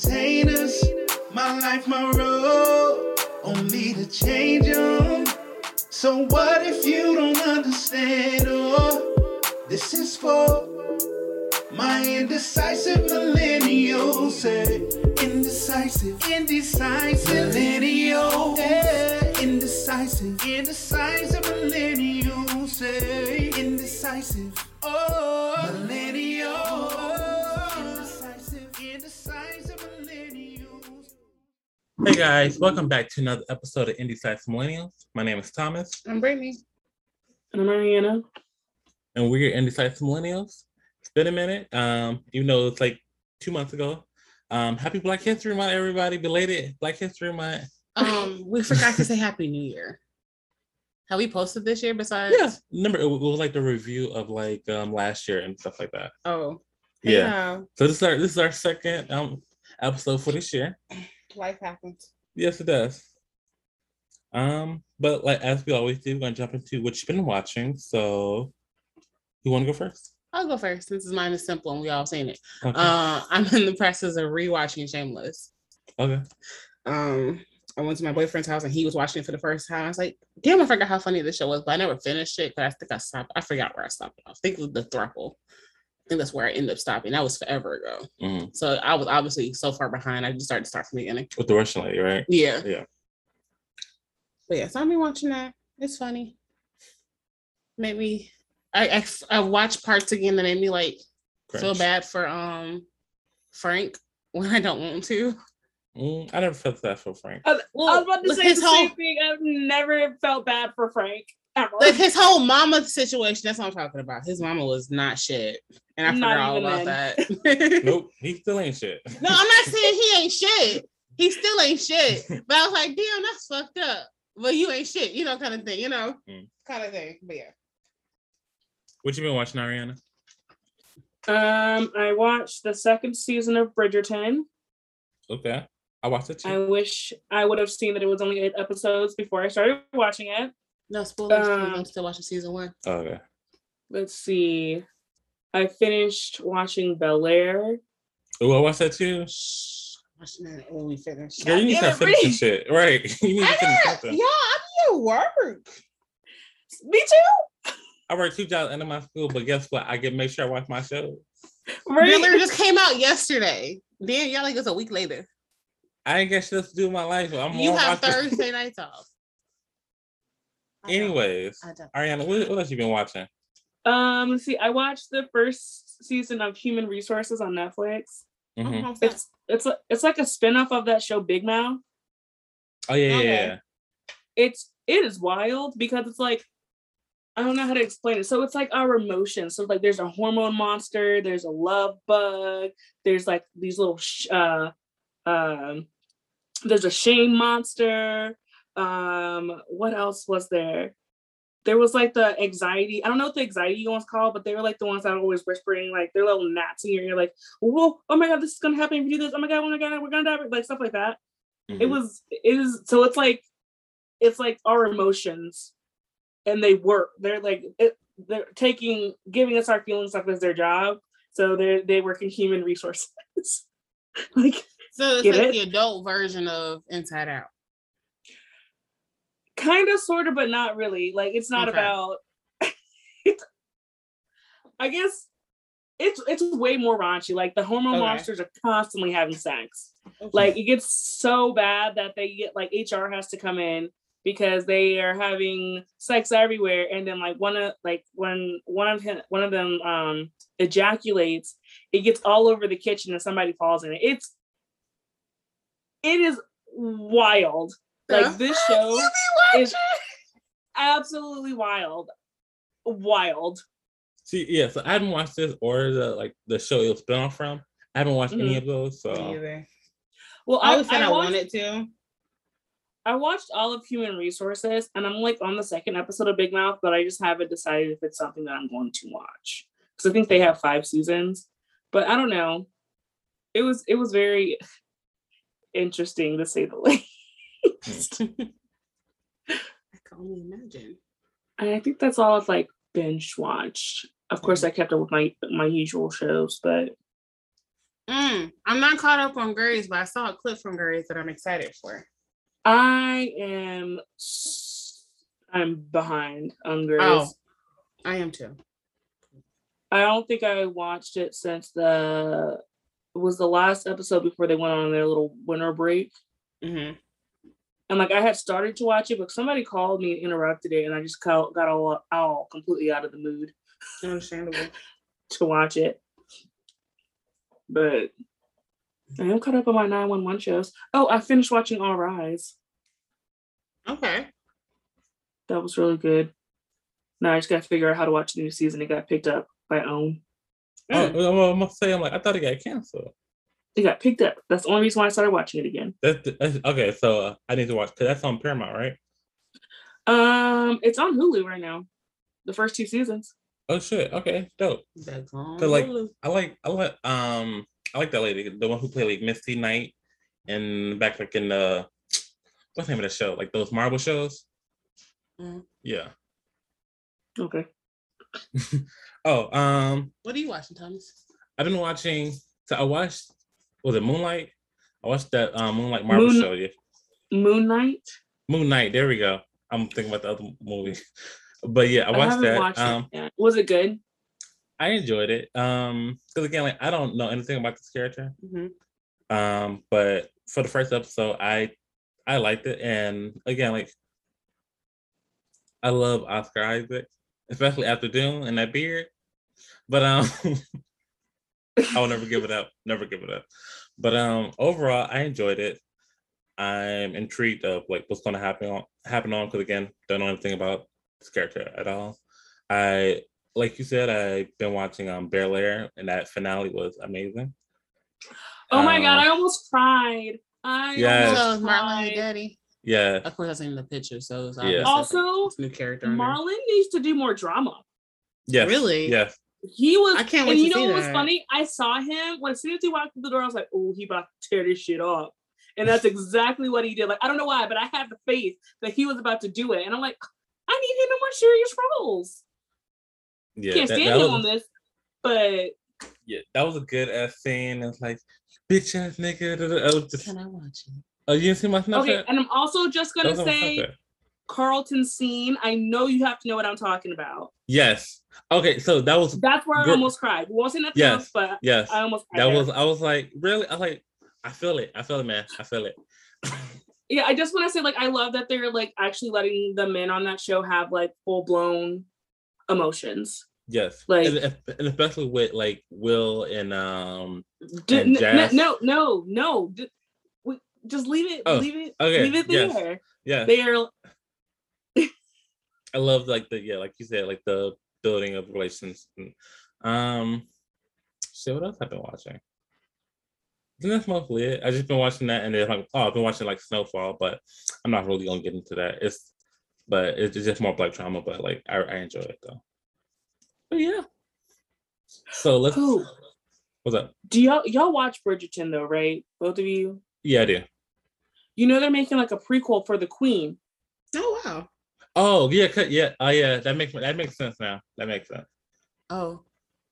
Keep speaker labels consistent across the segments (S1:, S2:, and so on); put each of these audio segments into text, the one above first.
S1: contain us. My life, my road, only to change them. So what if you don't understand? Oh, this is for my indecisive millennials. Say indecisive, indecisive millennial. Yeah, indecisive, indecisive millennials.
S2: Eh? Guys, welcome back to another episode of Indecisive Millennials. My name is Thomas,
S3: I'm Brittany.
S4: And I'm Mariana.
S2: and we're Indecisive Millennials. It's been a minute, um, even though it's like two months ago. Um, happy Black History Month, everybody! Belated Black History Month.
S3: Um, we forgot to say Happy New Year. Have we posted this year besides?
S2: Yeah, remember it was like the review of like um last year and stuff like that.
S3: Oh.
S2: Yeah. So this is our this is our second um episode for this year.
S3: Life happens.
S2: Yes, it does. Um, but like as we always do, we're gonna jump into what you've been watching. So, you want to go first?
S3: I'll go first. This is mine is simple and we all seen it.
S2: Okay.
S3: Uh, I'm in the process of rewatching Shameless.
S2: okay.
S3: Um, I went to my boyfriend's house and he was watching it for the first time. I was like, damn, I forgot how funny this show was, but I never finished it because I think I stopped. I forgot where I stopped. I think it was the thruple. I think that's where I ended up stopping. That was forever ago.
S2: Mhm.
S3: So I was obviously so far behind. I just started to start from the beginning.
S2: With the Russian lady, right?
S3: Yeah.
S2: Yeah.
S3: But yeah, so I've been watching that. It's funny. Made me I I, I watched parts again that made me like feel bad for um Frank when I don't want to.
S2: Mm, I never felt that for Frank.
S4: I,
S3: Well,
S4: I was about to say
S3: his
S4: the
S3: whole
S4: same thing. I've never felt bad for Frank ever.
S3: Like his whole mama situation. That's what I'm talking about. His mama was not shit, and I
S4: Not
S3: forgot all about
S4: then.
S3: that.
S2: nope, he still ain't shit.
S3: No, I'm not saying he ain't shit. He still ain't shit. But I was like, damn, that's fucked up. But you ain't shit, you know, kind of thing, you know,
S2: Mm.
S3: kind of thing. But yeah.
S2: What you been watching, Ariana?
S4: Um, I watched the second season of Bridgerton.
S2: Okay, I watched it too.
S4: I wish I would have seen that it was only eight episodes before I started watching it.
S3: No spoilers.
S4: Um,
S3: I'm still watching season one.
S2: okay.
S4: Let's see. I finished watching Bel Air.
S2: Oh, I watched that too.
S3: Shh. Watching that when we finish.
S2: Girl, you need to
S4: finish
S2: start
S4: it,
S2: shit, right? You need to
S3: I
S2: finish
S3: got,
S2: something.
S3: yeah, I need work.
S4: Me too.
S2: I work two jobs under my school, but guess what? I get make sure I watch my show.
S4: Right?
S3: Miller just came out yesterday. Then y'all like it's a week later.
S2: I ain't got shit to do with my life. I'm
S3: you have Thursday nights off. I don't.
S2: Anyways, Ariana, what, what else you been watching?
S4: Um, let's see. I watched the first season of Human Resources on Netflix.
S2: Mhm.
S3: Oh,
S4: It's it's a, it's like a spin-off of that show Big Mouth.
S2: Oh yeah, yeah, yeah.
S4: It's it is wild because it's like I don't know how to explain it. So it's like our emotions. So like there's a hormone monster, there's a love bug, there's like these little sh- uh um there's a shame monster. Um what else was there? There was like the anxiety. I don't know what the anxiety ones called, but they were like the ones that are always whispering, like they're little gnats in your ear, like, whoa, oh my god, this is gonna happen if you do this. Oh my god, oh my god, we're gonna die, like stuff like that it
S2: Mhm.
S4: was it is so it's like it's like our emotions and they work they're like it, they're taking giving us our feelings like as their job so they they work in human resources like
S3: So it's like
S4: it?
S3: the adult version of Inside Out.
S4: Kind of sort of but not really. Like it's not
S3: Okay.
S4: about i guess it's it's way more raunchy. Like the hormone
S3: Okay.
S4: monsters are constantly having sex. Like it gets so bad that they get like hr has to come in because they are having sex everywhere and then like one of like when one of him one of them um ejaculates it gets all over the kitchen and somebody falls in it. It's it is wild like this show is absolutely wild wild
S2: See, yeah, so I haven't watched this or the like the show it was spin off from. I haven't watched any
S4: Mhm.
S2: of those, so
S4: well
S3: I always said I,
S4: watched-
S3: wanted to.
S4: I watched all of Human Resources and I'm like on the second episode of Big Mouth, but I just haven't decided if it's something that I'm going to watch. Because I think they have five seasons. But I don't know. It was it was very interesting to say the least.
S3: I can only imagine.
S4: And I think that's all I've like binge watched. Of course I kept up with my my usual shows, but
S3: Mm, I'm not caught up on Grey's, but I saw a clip from Grey's that I'm excited for.
S4: I am. I'm behind on Grey's.
S3: Oh. I am too.
S4: I don't think I watched it since the it was the last episode before they went on their little winter break.
S3: hmm
S4: And like I had started to watch it, but somebody called me and interrupted it, and I just got, got all, all completely out of the mood
S3: Understandable.
S4: to watch it. But I am caught up on my 911 shows. Oh, I finished watching All Rise.
S3: Okay.
S4: That was really good. Now I just gotta figure out how to watch the new season. It got picked up by OWN.
S2: Oh,
S3: Mm.
S2: well, I must say, I'm like, I thought it got canceled.
S4: It got picked up. That's the only reason why I started watching it again.
S2: That's, that's okay. So uh, I need to watch because that's on Paramount, right?
S4: Um, it's on Hulu right now. The first two seasons.
S2: Oh shit. Okay, dope.
S3: That's on
S2: So, like,
S3: Hulu.
S2: I like I like um I like that lady, the one who played like Misty Knight and back like in the what's the name of the show? Like those Marvel shows.
S3: Mhm.
S2: Yeah.
S4: Okay.
S2: Oh, um,
S3: what are you watching, Thomas?
S2: I've been watching. So I watched. Was it Moonlight? I watched that um, Moonlight Marvel
S4: Moon-
S2: show. Yeah,
S4: Moon Knight.
S2: Moon Knight. There we go. I'm thinking about the other movie, but yeah, I watched
S4: haven't
S2: that.
S4: watched
S2: um,
S4: it. Was it good?
S2: I enjoyed it. Um, because again, like I don't know anything about this character.
S3: Mhm.
S2: Um, but for the first episode, I I liked it, and again, like I love Oscar Isaac, especially after Dune and that beard. But um, I will never give it up. Never give it up. But um, overall, I enjoyed it. I'm intrigued of like what's going to happen on happen on because again, don't know anything about this character at all. I like you said, I've been watching um Bel Air, and that finale was amazing.
S4: Oh my god,
S2: Um,
S4: I almost cried. I
S2: Yes.
S3: So
S4: almost
S3: is Marlon
S4: cried.
S3: daddy?
S2: Yeah,
S3: Of course, I seen the picture, so it's
S2: Yeah.
S4: Also,
S3: it's new character. in there.
S4: Marlon needs to do more drama.
S2: yes,
S3: Really?
S2: yes,
S4: He was.
S3: I can't
S4: and you
S3: to
S4: know
S3: see
S4: what was
S3: that.
S4: funny? I saw him when as soon as he walked through the door, I was like, "Oh, he about to tear this shit up," and that's exactly what he did. Like I don't know why, but I had the faith that he was about to do it, and I'm like, I need him in more serious roles.
S2: yeah.
S4: Can't
S2: that-
S4: stand
S2: that
S4: him
S2: was-
S4: on this, but
S2: yeah, that was a good ass scene. It's like, bitch ass nigga. I was just,
S3: Can I watch it?
S2: oh, you didn't see my Snapchat?
S4: okay. And I'm also just gonna
S2: was my
S4: say
S2: Snapchat.
S4: Carlton scene. I know you have to know what I'm talking about.
S2: yes. Okay, so that was
S4: That's where I
S2: Gr-
S4: almost cried. Say nothing
S2: Yes.
S4: but
S2: yes.
S4: I almost cried.
S2: That was I was like, really? I was like, I feel it. I feel it, man. I feel it.
S4: yeah, I just want to say, like, I love that they're like actually letting the men on that show have like full blown emotions.
S2: yes.
S4: Like-
S2: and, and especially with like Will and um
S4: D-
S2: And
S4: n- no, no, no. D- we, just leave it.
S2: Oh,
S4: leave it.
S2: okay,
S4: Leave it
S2: yes.
S4: there.
S2: yeah.
S4: They're
S2: I love like the yeah, like you said, like the building of relations. And, um shit, what else I've been watching? Isn't that mostly it? I've just been watching that and then like oh I've been watching like Snowfall, but I'm not really gonna get into that. It's but it's just more black trauma, but like I, I enjoy it though. But yeah. So let's
S4: Ooh.
S2: what's up?
S4: do y'all y'all watch Bridgerton though, right? Both of you.
S2: Yeah, I do.
S4: You know they're making like a prequel for the Queen.
S3: Oh wow.
S2: Oh yeah, yeah. Oh yeah, that makes that makes sense now. That makes sense.
S3: Oh,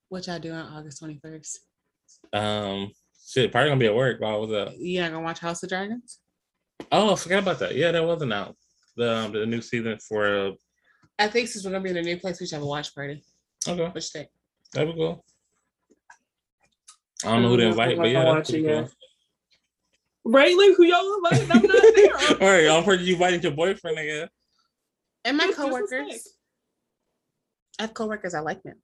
S3: what y'all doing on August twenty first?
S2: Um shit, probably gonna be at work while I was up.
S3: You not gonna watch House of Dragons?
S2: Oh, I forgot about that. Yeah, that was announced. The um, the new season for uh,
S3: I think since we're gonna be in a new place, we should have a watch party.
S2: okay,
S3: What you think?
S2: that was cool. I don't know who to invite, but yeah, that's pretty cool.
S4: Right? Like who y'all invited? I'm not there.
S2: All right, I'm pretty you inviting your boyfriend again.
S3: And my
S4: Just
S3: coworkers. I have coworkers I like them.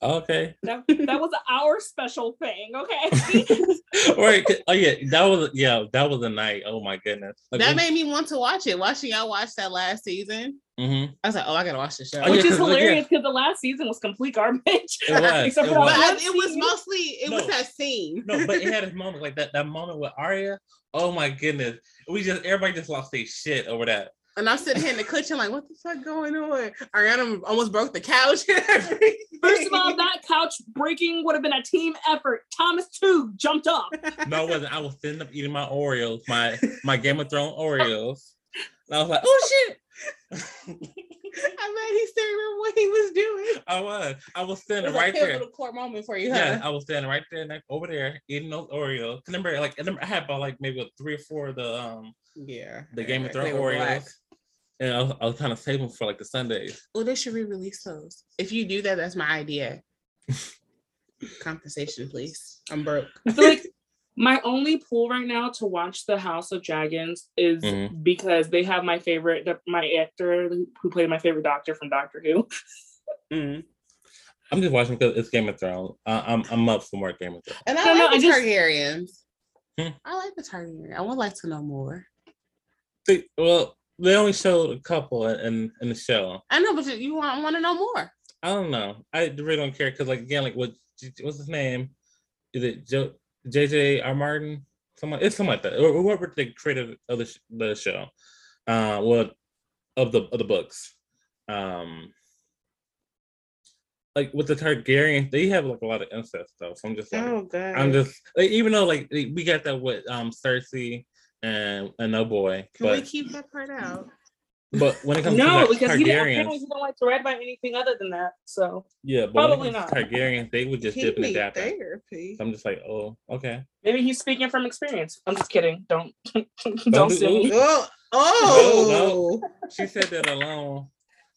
S2: Okay.
S4: That, that was our special thing, okay?
S2: right. Oh yeah, that was yeah, that was a night. Oh my goodness. Like,
S3: that made me want to watch it. Watching y'all watch that last season,
S2: mm-hmm.
S3: I was like, oh, I gotta watch the show.
S2: Oh,
S4: Which
S2: yeah,
S4: is
S2: 'cause, like, yeah.
S4: hilarious because the last season was complete garbage.
S2: It was,
S4: Except
S2: it
S4: for
S3: but
S2: was.
S3: I- it was mostly it was that scene.
S2: No, but it had its moment like that that moment with Arya. Oh my goodness. We just everybody just lost their shit over that.
S3: And I'm sitting here in the kitchen like, what the fuck going on? Ariana almost broke the couch.
S4: First of all, that couch breaking would have been a team effort. Thomas too jumped up.
S2: No, it wasn't. I was sitting up eating my Oreos, my my Game of Thrones Oreos. And I was like, oh shit.
S3: I bet he still remember what he was doing.
S2: I was. I was
S3: It
S2: standing
S3: was a
S2: right there.
S3: pivotal court moment for you,
S2: Yeah. I was standing right there, like, over there, eating those Oreos. 'Cause Remember, like, I had about like maybe three or four of the um
S3: Yeah.
S2: the Game of Thrones Oreos,
S3: black.
S2: And I was, I was trying to save them for like the Sundays.
S3: Well, they should re-release those. If you do that, that's my idea. Compensation, please. I'm broke.
S4: I feel like my only pull right now to watch the House of Dragons is
S2: Mhm.
S4: because they have my favorite, my actor who played my favorite doctor from Doctor Who.
S3: Mm.
S2: I'm just watching because it's Game of Thrones. I, I'm I'm up for more Game of Thrones.
S3: And I
S4: No, no,
S3: like
S4: I
S3: the
S4: just-
S3: Targaryens.
S2: Hmm.
S3: I like the Targaryen. I would like to know more.
S2: See, well, they only showed a couple in in, in the show.
S3: I know, but you- you want, want to know more.
S2: I don't know. I really don't care because, like, again, like, what what's his name? Is it Joe JJ R Martin? Someone, it's something like that. Or whoever the creator of the, the show. Uh, well, of the of the books. Um, like with the Targaryens, they have like a lot of incest though. So I'm just like,
S3: Oh, god.
S2: I'm just like, even though like we got that with um Cersei and and no boy,
S3: Can
S2: but
S3: we keep that part out?
S2: but when it comes
S4: No,
S2: to like,
S4: because he didn't, he don't like to write about anything other than that. So
S2: yeah, but
S4: Probably
S2: when it comes
S4: not.
S2: to Targaryens, they would just
S3: He
S2: dip and
S3: need
S2: adapt.
S3: therapy.
S2: So I'm just like, oh, okay.
S4: maybe he's speaking from experience. I'm just kidding. Don't don't,
S2: do-
S4: sue me.
S3: Oh, oh.
S2: She said that alone.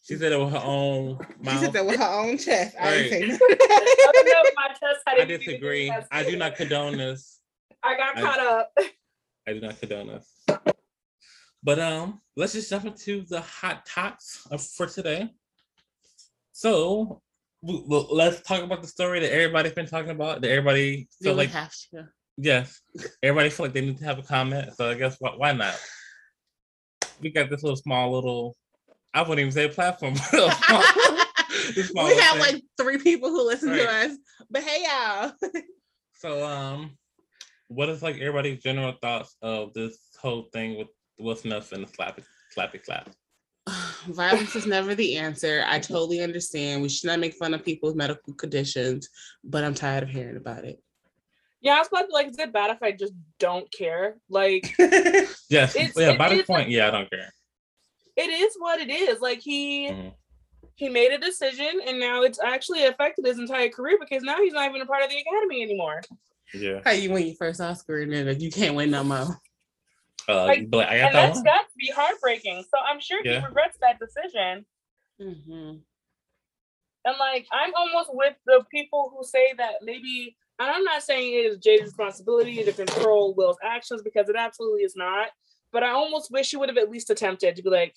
S2: She said it with her own mouth.
S3: She said that with her own chest. I didn't say nothing.
S4: I don't know if my test had
S2: I
S4: anything to do with
S2: disagree. I do not condone this.
S4: I got
S2: I-
S4: caught up.
S2: I do not condone this. But um, let's just jump into the hot tots for today. So, let's talk about the story that everybody's been talking about. That everybody feel like
S3: have to.
S2: yes, everybody feel like they need to have a comment. So I guess why, why not? We got this little small little. I wouldn't even say platform. small-
S3: we have
S2: thing.
S3: like three people who listen to us. But hey y'all.
S2: So um, what is like everybody's general thoughts of this whole thing with Will Smith and the slappy slappy clap?
S3: Violence is never the answer. I totally understand. We should not make fun of people's medical conditions, but I'm tired of hearing about it.
S4: Yeah, I was about to be like, is it bad if I just don't care? Like,
S2: Yes, yeah. By the
S4: is-
S2: point, yeah, I don't care.
S4: it is what it is. Like he
S2: Mhm.
S4: he made a decision, and now it's actually affected his entire career because now he's not even a part of the academy anymore.
S2: Yeah,
S3: How you win your first Oscar and then you can't win no more.
S2: uh,
S4: Like,
S2: but I got
S4: And
S2: that
S4: that's
S2: one.
S4: got to be heartbreaking. So I'm sure
S2: Yeah.
S4: he regrets that decision.
S3: Mhm.
S4: And like I'm almost with the people who say that maybe and I'm not saying it is Jay's responsibility to control Will's actions because it absolutely is not. But I almost wish he would have at least attempted to be like,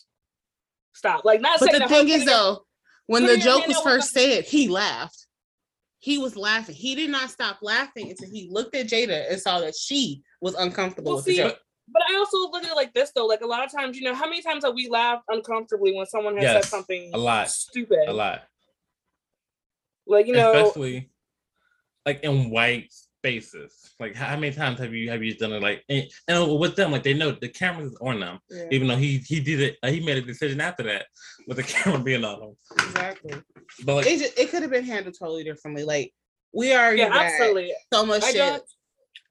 S4: stop. Like not
S3: But
S4: saying
S3: the thing is though, when the joke was first said, he laughed. He was laughing. He did not stop laughing until he looked at Jada and saw that she was uncomfortable
S4: Well,
S3: with
S4: see,
S3: the joke.
S4: But I also look at it like this though. Like a lot of times, you know, how many times have we laughed uncomfortably when someone has
S2: Yes,
S4: said something
S2: a lot.
S4: stupid?
S2: A lot,
S4: Like, you know,
S2: especially like in white spaces. Like how many times have you have you done it? Like and, and with them, like they know the cameras on them,
S3: Yeah,
S2: even though he he did it. uh, He made a decision after that with the camera being on him.
S3: exactly.
S2: But like
S3: It, just, it could have been handled totally differently. Like we already
S4: yeah, absolutely.
S3: so much
S4: I
S3: shit
S4: don't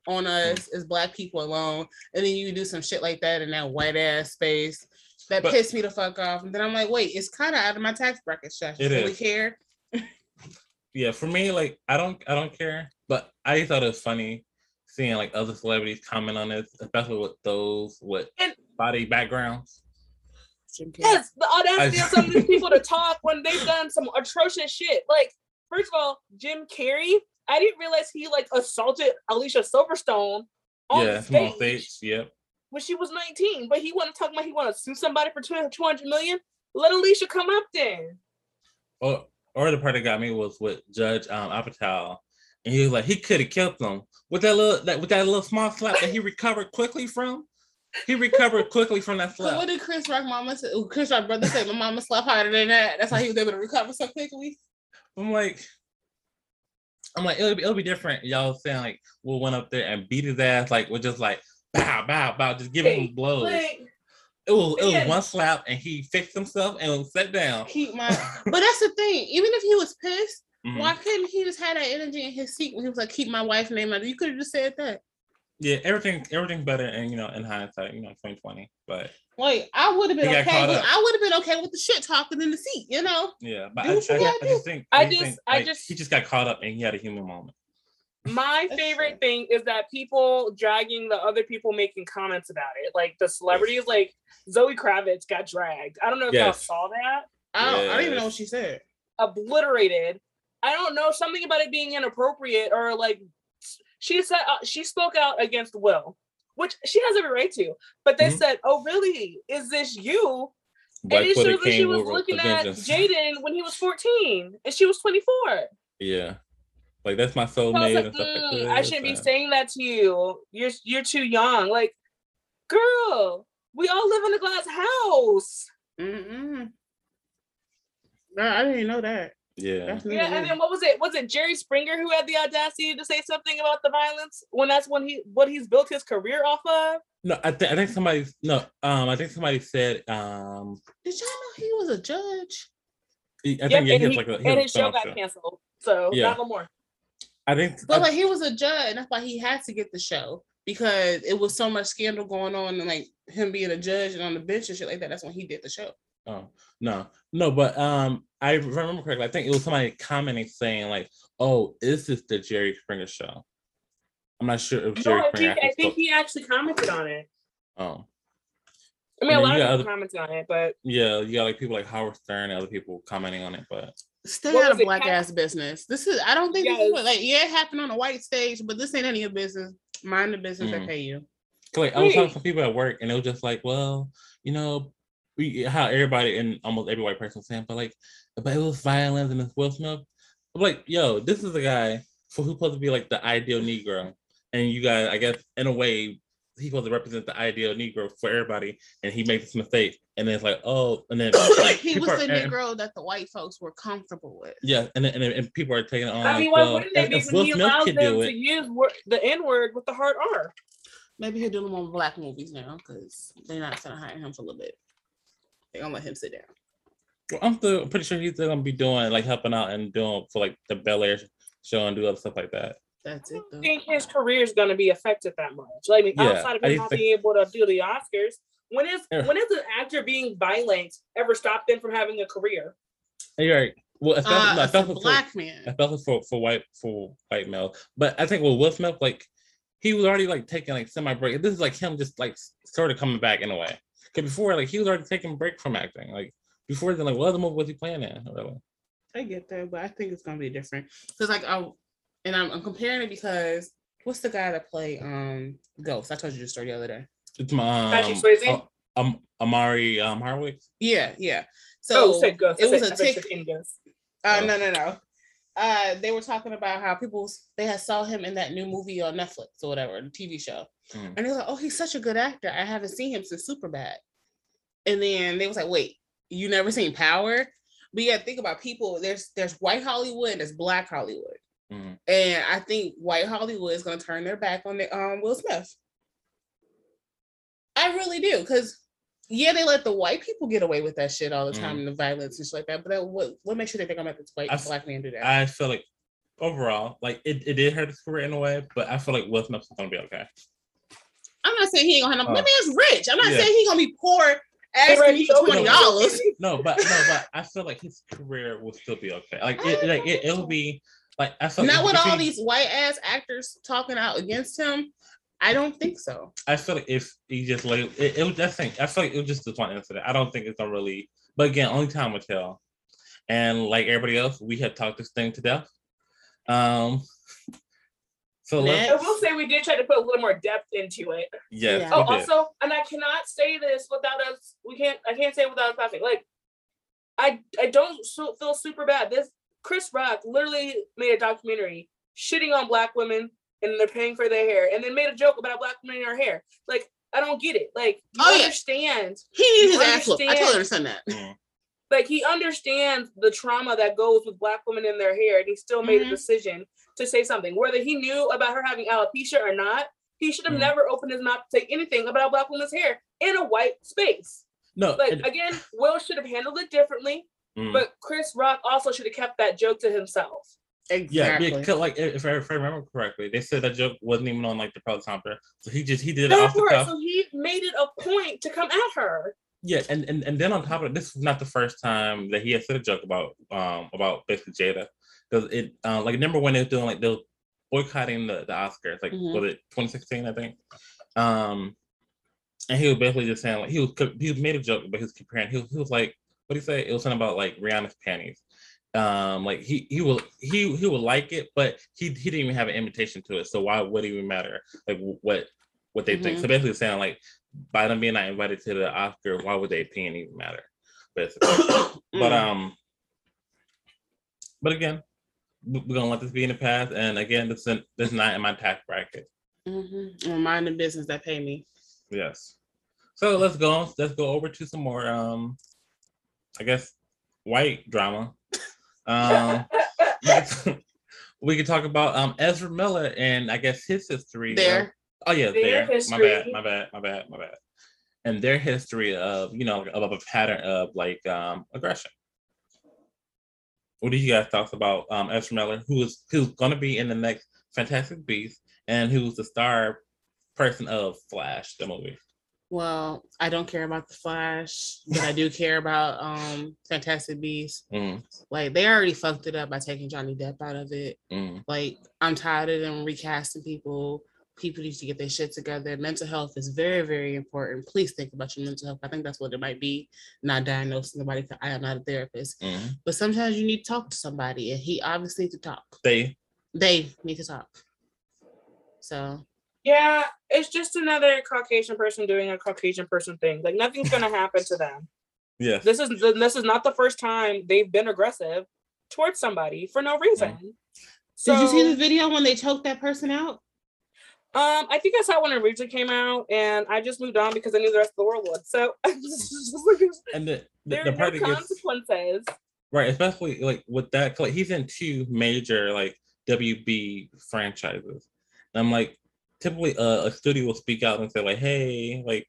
S3: on us as black people alone, and then you do some shit like that in that white ass space that
S2: But-
S3: pissed me the fuck off. And then I'm like, wait, it's kind of out of my tax bracket. Should I
S2: It
S3: really
S2: is.
S3: care?
S2: yeah, for me, like I don't I don't care, but I thought it was funny seeing like other celebrities comment on this, especially with those with
S4: And-
S2: body backgrounds.
S3: Jim Carrey.
S4: Yes, the audacity of some of these people to talk when they've done some atrocious shit. Like, first of all, Jim Carrey, I didn't realize he like assaulted Alicia Silverstone on
S2: yeah,
S4: stage,
S2: small stage. Yep.
S4: when she was 19. But he want to talk about he want to sue somebody for 200 million. Let Alicia come up then.
S2: Or or the part that got me was with Judd um Apatow, and he was like he could have killed them with that little that with that little small slap that he recovered quickly from. He recovered quickly from that
S3: So what did Chris Rock mama say? Chris Rock brother say my mama slept harder than that. That's how he was able to recover so quickly.
S2: I'm like, I'm like, it'll be it'll be different. Y'all saying like we'll went up there and beat his ass like we're just like bow bow bow, just giving him blows.
S4: Like,
S2: It was it was
S4: Yeah.
S2: one slap and he fixed himself and sat down.
S3: Keep my but that's the thing. Even if he was pissed,
S2: Mhm.
S3: why couldn't he just have that energy in his seat when he was like, keep my wife name out? You could have just said that.
S2: Yeah, everything everything's better and you know in hindsight, you know, 2020. But
S3: Like I would have been okay. With. I would have been okay with the shit talking in the seat, you know.
S2: Yeah, but
S3: Do
S2: I, I, I just think
S4: I
S2: just
S4: just-
S2: think,
S4: I
S2: like,
S4: just-
S2: he just got caught up and he had a human moment.
S4: My favorite
S3: true.
S4: thing is that people dragging the other people making comments about it. Like the celebrities, like Zoe Kravitz got dragged. I don't know if y'all saw that.
S3: I don't, I don't even know what she said.
S4: Obliterated. I don't know something about it being inappropriate or like she said uh, she spoke out against Will, which she has every right to. But they
S2: Mhm.
S4: said, "Oh, really? Is this you?"
S2: Black
S4: and it
S2: Twitter
S4: shows that she was looking at. Jaden when he was 14 and she was 24.
S2: Yeah, like that's my
S4: So I
S2: soulmate
S4: like,
S2: and stuff like
S4: "Mm. I shouldn't be saying that to you. You're you're too young. Like, girl, we all live in a glass house.
S3: Mm-mm. No, I didn't even know that.
S2: Yeah,
S4: Yeah, and then what was it? Was it Jerry Springer who had the audacity to say something about the violence when that's when he what he's built his career off of?
S2: no, I, th- I think somebody no, um, I think somebody said um,
S3: Did y'all know he was a judge?
S2: he- I
S4: Yep,
S2: think yeah,
S4: and,
S2: he
S4: he,
S2: like a, he
S4: and his show
S2: film
S4: got canceled. So
S2: Yeah.
S4: not no more.
S2: I think
S3: But
S2: I-
S3: like he was a judge, and that's why he had to get the show because it was so much scandal going on, and like him being a judge and on the bench and shit like that. That's when he did the show.
S2: Oh no, no, but um, I remember correctly. I think it was somebody commenting saying like, "Oh, is this the Jerry Springer show?" I'm not sure if
S4: No,
S2: Jerry
S4: I think, I think he actually commented on it.
S2: Oh,
S4: I mean,
S2: I
S4: a
S2: mean,
S4: lot
S2: you
S4: of
S2: got
S4: people commented on it, but
S2: yeah, you got like people like Howard Stern and other people commenting on it, but
S3: Stay
S4: What
S3: out of black
S4: Cat-
S3: ass business. This is I don't think this is what, like yeah, it happened on a white stage, but this ain't any of your business. Mind the business
S2: Mhm.
S3: that pay you.
S2: like I was talking
S4: Right.
S2: to some people at work, and it was just like, well, you know, we how everybody and almost every white person was saying, but like, but it was violence and it's Will Smith. I'm like, yo, this is a guy for who's supposed to be like the ideal Negro, and you guys, I guess, in a way, he's supposed to represent the ideal Negro for everybody, and he makes this mistake, and then it's like, oh, and then like
S3: he was
S2: are-
S3: the
S2: and-
S3: Negro that the white folks were comfortable with.
S2: Yeah, and then, and, and people are taking it on.
S4: I mean,
S2: like,
S4: why
S2: well,
S4: wouldn't they
S2: if,
S4: be
S2: if
S4: when
S2: Will
S4: he
S2: Smith
S4: allows them
S2: do
S4: to
S2: it,
S4: use wor- the N word with the hard R?
S3: Maybe he'll do them on black movies now because they're not gonna hire him for a little bit. They're gonna let him sit down.
S2: Well, I'm still pretty sure he's still gonna be doing like helping out and doing for like the Bel Air show and do other stuff like that.
S3: That's it
S4: I
S3: though.
S4: don't think his career is going to be affected that much. Like, I mean,
S2: Yeah,
S4: outside of
S2: I
S4: him
S2: just
S4: not
S2: think-
S4: being able to do the Oscars, when is
S2: Yeah.
S4: when is an actor being violent ever stopped them from having a career?
S2: And You're right. Well, especially,
S3: Uh,
S2: no,
S3: it's a
S2: especially,
S3: black
S2: for,
S3: man.
S2: especially for for white for white males. But I think with Will Smith, like he was already like taking like semi break. This is like him just like sort of coming back in a way. Because before, like he was already taking a break from acting. Like before, then like what other movie was he playing in? Really?
S3: I get that, but I think it's gonna be different. Cause like I and I'm, I'm comparing it because what's the guy that played um Ghost? I told you the story the other day.
S2: It's my um,
S4: Patrick Swayze?
S2: uh, um Omari um Hardwick.
S3: Yeah, yeah. So
S4: oh, said Gus.
S3: it was
S4: I
S3: a
S4: said- I said
S3: tick.
S4: King Gus.
S3: Uh,
S2: Oh.
S3: no, no, no. Uh, they were talking about how people they had saw him in that new movie on Netflix or whatever, the TV show,
S2: Mm.
S3: and they were like, "Oh, he's such a good actor. I haven't seen him since Superbad." And then they was like, "Wait, you never seen Power?" But yeah, think about people. There's there's white Hollywood and there's black Hollywood,
S2: Mm.
S3: and I think white Hollywood is gonna turn their back on the, um Will Smith. I really do, because yeah, they let the white people get away with that shit all the time and the violence and shit like that. But that, what what makes you think they're gonna let this white
S2: I
S3: black man do that?
S2: I feel like overall, like it, it did hurt his career in a way, but I feel like Will Smith's gonna be okay.
S3: I'm not saying he ain't gonna have no.
S2: Oh.
S3: That man's rich. I'm not
S2: Yeah.
S3: saying he gonna be poor asking
S4: Right,
S3: me for twenty dollars.
S2: No, but no, but I feel like his career will still be okay. Like it, like it, it'll be like I feel
S3: Not
S2: like
S3: with all
S2: he-
S3: these white ass actors talking out against him. I don't think so.
S2: I feel like if he just like it, it was that thing. I feel like it was just this one incident. I don't think it's gonna really. But again, only time will tell. And like everybody else, we have talked this thing to death. Um. So let's,
S4: I will say we did try to put a little more depth into it.
S2: yes,
S3: Yeah.
S4: Oh,
S2: we
S4: also, and I cannot say this without us. We can't. I can't say it without us laughing. Like, I I don't so, feel super bad. This Chris Rock literally made a documentary shitting on black women and they're paying for their hair, and then made a joke about black women in her hair. Like, I don't get it. Like, you
S3: Oh, yeah.
S4: understand?
S3: He needed his
S4: You
S3: ass whooped. I totally understand that.
S2: Mm.
S4: Like, he understands the trauma that goes with black women in their hair, and he still made
S3: Mhm.
S4: a decision to say something, whether he knew about her having alopecia or not. He should have
S2: Mhm.
S4: never opened his mouth to say anything about a black woman's hair in a white space.
S2: no,
S4: Like
S2: and-
S4: again, Will should have handled it differently,
S2: mm,
S4: but Chris Rock also should have kept that joke to himself.
S3: Exactly.
S2: Yeah, because like if I, if I remember correctly, they said that joke wasn't even on like the teleprompter, so he just he did it off the
S4: part,
S2: cuff.
S4: so he made it a point to come at her.
S2: Yeah, and, and and then on top of it, this was not the first time that he had said a joke about um about basically Jada, because it um like when they were doing like they were boycotting the, the Oscars like
S3: Mhm.
S2: was it 2016 I think, um, and he was basically just saying like he was he made a joke but he was comparing he was, he was like what do you say it was something about like Rihanna's panties, um like he he will he he would like it but he he didn't even have an invitation to it so why would it even matter like what what they think
S3: Mhm.
S2: so basically saying like by them being not invited to the Oscar, why would their opinion even matter? Basically. but
S3: Mm.
S2: um, but again, we're gonna let this be in the past. And again, this is this is not in my tax bracket.
S3: Mm-hmm. Well, mind the business that pay me.
S2: Yes. So let's go. Let's go over to some more. Um, I guess white drama. Um, we could talk about um Ezra Miller and I guess his history. of-
S3: There.
S2: Oh yeah,
S4: Their
S2: there. My bad. My bad. My bad. My bad. And their history of you know of a pattern of like um aggression. What do you guys thoughts about um Ezra Miller, who is who's gonna be in the next Fantastic Beast, and who's the star person of Flash, the movie?
S3: Well, I don't care about the Flash, but I do care about um Fantastic Beasts.
S2: Mm,
S3: Like they already fucked it up by taking Johnny Depp out of it.
S2: mm,
S3: Like I'm tired of them recasting people. People need to get their shit together. Mental health is very, very important. Please think about your mental health. I think that's what it might be. Not diagnosing somebody. 'cause I am not a therapist,
S2: mm.
S3: but sometimes you need to talk to somebody, and he obviously needs to talk.
S2: They
S3: They need to talk. So
S4: Yeah, it's just another Caucasian person doing a Caucasian person thing. Like nothing's gonna happen to them.
S2: Yeah,
S4: This is this is not the first time they've been aggressive towards somebody for no reason. So,
S3: did you see the video when they choked that person out?
S4: Um, I think I saw when it originally came out, and I just moved on because I knew the rest of the world would. So
S2: and the, the,
S4: there
S2: the
S4: are no
S2: part that gets
S4: consequences.
S2: right, especially like with that, like he's in two major like WB franchises. And I'm like, typically uh, a studio will speak out and say like, hey, like,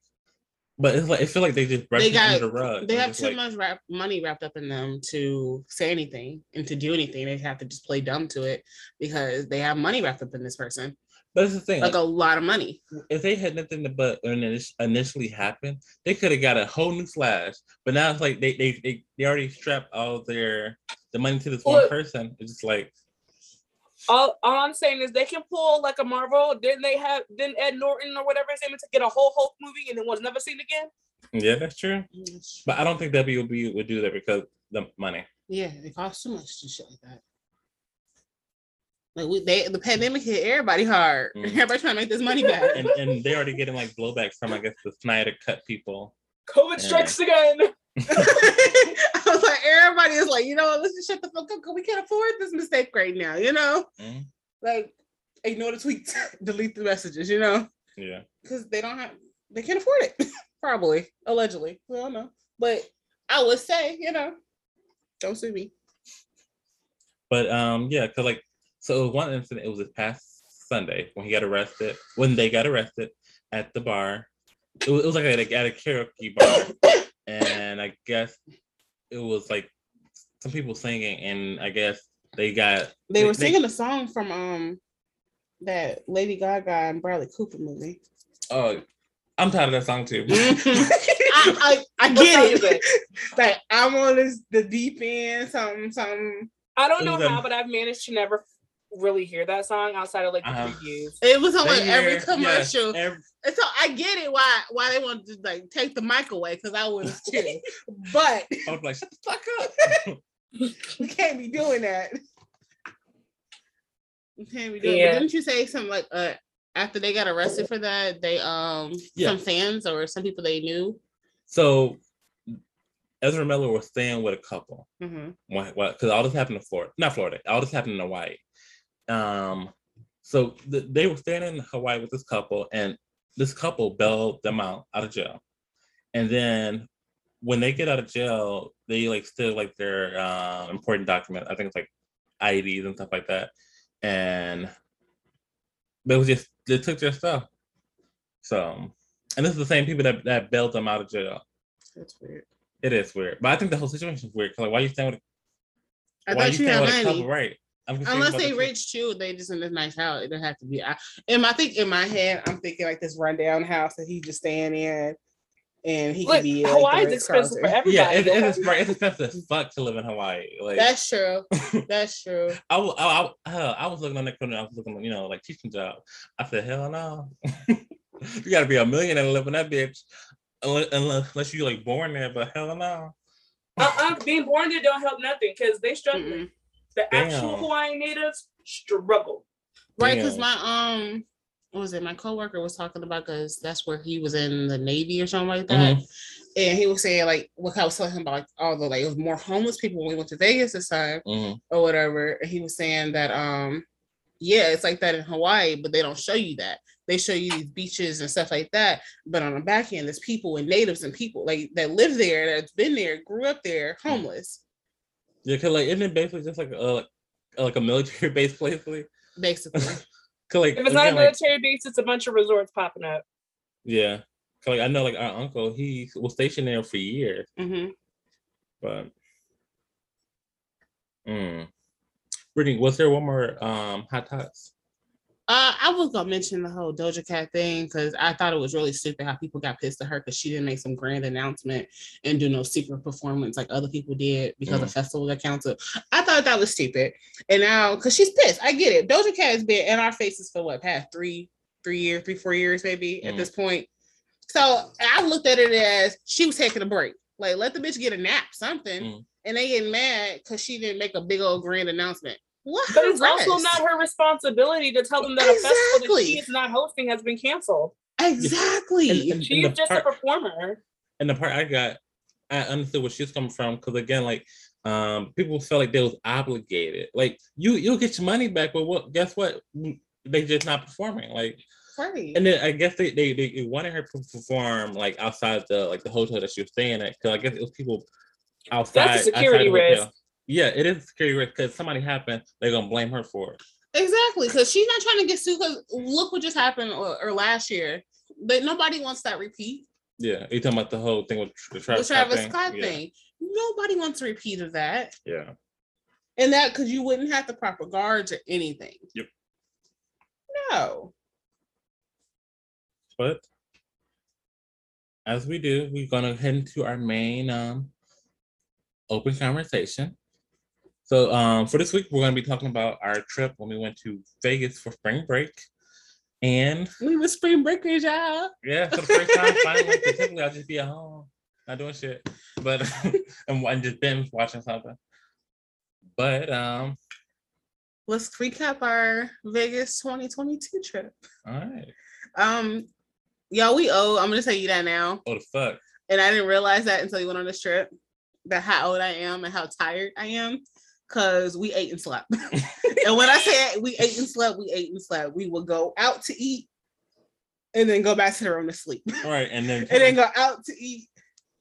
S2: but it's like I feel like they just brush
S3: They
S2: it
S3: got-
S2: under the rug.
S3: They have too
S2: like,
S3: much wrap, money wrapped up in them to say anything and to do anything. They have to just play dumb to it because they have money wrapped up in this person,
S2: But it's the thing,
S3: like
S2: like,
S3: a lot of money.
S2: if they had nothing to but when it initially happened, they could have got a whole new Flash. But now it's like they they they, they already strapped all their the money to this one person. It's just like
S4: All, all I'm saying is they can pull like a Marvel. Didn't they have? Didn't Ed Norton or whatever his name is to get a whole Hulk movie and then was never seen again?
S2: yeah, that's true. But I don't think WB would do that because the money.
S3: Yeah, it costs too much to shit like that. Like we, they, the pandemic hit everybody hard.
S2: Mm.
S3: Everybody trying to make this money back.
S2: And and they already getting like blowback from I guess the Snyder cut people.
S4: COVID strikes again.
S3: I was like, everybody is like, you know, let's just shut the fuck up because we can't afford this mistake right now. You know,
S2: Mm,
S3: like ignore the tweets, delete the messages. You know.
S2: yeah.
S3: because they don't have they can't afford it probably allegedly we don't know but i would say you know don't sue me
S2: But um yeah, cause like so one incident it was this past Sunday when he got arrested when they got arrested at the bar. It was, it was like at a, at a karaoke bar, and I guess it was like some people singing, and I guess they got
S3: they were singing a song from um that lady gaga and bradley cooper movie
S2: Oh, I'm tired of that song too.
S3: I, I, I get it like i'm on this the deep end something something
S4: I don't know how,
S2: um,
S4: but I've managed to never really hear that song outside of like the
S2: Uh-huh.
S4: previews.
S3: it was on like every commercial
S2: yes, every-
S3: and so i get it why why they wanted to like take the mic away because i was too but
S2: I was like, shut the fuck up.
S3: we can't be doing that. We can't be doing.
S4: Yeah.
S3: But didn't you say something like uh after they got arrested for that, they um
S2: Yeah.
S3: some fans or some people they knew.
S2: so Ezra Miller was staying with a couple.
S3: Mm-hmm.
S2: because all this happened in Florida, not Florida, all this happened in Hawaii. Um, so th- they were staying in Hawaii with this couple, and this couple bailed them out out of jail. And then when they get out of jail, they like still like their uh, important document. I think it's like IDs and stuff like that. And they was just they took their stuff. So, and this is the same people that that bailed them out of jail.
S3: That's weird.
S2: It is weird, but I think the whole situation is weird. 'cause, like, why you staying with
S3: I
S2: why
S3: thought you
S2: staying
S3: had
S2: with a couple, right? I'm confused
S3: Unless they
S2: the
S3: rich too, they just in this nice house. It doesn't have to be. I, and I think in my head, I'm thinking like this rundown house that he's just staying in, and he
S4: Look,
S3: can be. Like,
S4: Hawaii's
S3: the
S4: expensive for
S3: Ritz-Carlton.
S4: everybody.
S2: Yeah, it, it's, right, it's expensive as fuck to live in Hawaii. Like
S3: That's true. That's true.
S2: I, I, I, uh, I was looking on that corner. I was looking, you know, like teaching job. I said, hell no. you got to be a millionaire to live in that bitch, unless, unless you like born there. But hell no.
S4: uh-uh, being born there don't help nothing because they struggle.
S3: Mm-mm.
S4: The actual Hawaiian natives struggle.
S3: Right, because my um, what was it? My coworker was talking about because that's where he was in the Navy or something like that, and he was saying like what I was telling him about like all the like it was more homeless people when we went to Vegas this time
S2: Mhm.
S3: or whatever. And he was saying that um, yeah, it's like that in Hawaii, but they don't show you that. They show you these beaches and stuff like that, but on the back end, there's people and natives and people like that live there, that's been there, grew up there, homeless,
S2: Yeah, cause like isn't it basically just like a like, like a military base, basically?
S3: basically.
S2: Cause like
S4: If it's not a
S2: again, like,
S4: military base, it's a bunch of resorts popping up.
S2: Yeah, Cause like I know like our uncle, he was stationed there for years,
S3: hmm
S2: but. Mm. Brittany, was there one more um hot tots?
S3: Uh, I was gonna mention the whole Doja Cat thing because I thought it was really stupid how people got pissed at her because she didn't make some grand announcement and do no secret performance like other people did because the festival got canceled. I thought that was stupid, and now because she's pissed, I get it. Doja Cat has been in our faces for what past three, three years, three, four years maybe at
S2: Mm.
S3: this point. So I looked at it as she was taking a break. Like let the bitch get a nap, something,
S2: Mm.
S3: and they get mad because she didn't make a big old grand announcement. What?
S4: But it's
S3: her
S4: also not her responsibility to tell them that a festival that she is not hosting has been canceled.
S3: Exactly.
S2: And- and-
S4: She's
S2: the
S4: just
S2: part-
S4: a performer.
S2: and the part I got, I understood where she's coming from because again, like um, people felt like they was obligated. Like you, you'll get your money back, but what? Guess what? They just not performing. Like,
S3: right.
S2: and then I guess they they, they wanted her to perform like outside the like the hotel that she was staying at. Because I guess it was people outside. outside
S4: security
S2: the
S4: risk.
S2: Yeah, it is a security risk because somebody happened. They're gonna blame her for it.
S3: Exactly, because she's not trying to get sued. Because look what just happened or, or last year, but nobody wants that repeat.
S2: Yeah, you talking about the whole thing with the
S3: The
S2: Travis,
S3: Travis Scott
S2: thing?
S3: thing. Nobody wants a repeat of that,
S2: Yeah,
S3: and that because you wouldn't have the proper guards or anything.
S2: Yep.
S3: No.
S2: but as we do, we're gonna head into our main um open conversation. So um for this week, we're gonna be talking about our trip when we went to Vegas for spring break. And
S3: We were spring breakers, y'all.
S2: yeah, for the first time finally. typically I'll just be at home, not doing shit. But and, and just binge watching something. But um,
S3: Let's recap our Vegas 2022 trip.
S2: all right.
S3: Um, y'all, we owe. I'm gonna tell you that now.
S2: Oh the fuck.
S3: and I didn't realize that until you went on this trip that how old I am and how tired I am because we ate and slept. and when I say we ate and slept, we ate and slept. We would go out to eat and then go back to the room to sleep,
S2: Right. and then
S3: and then go out to eat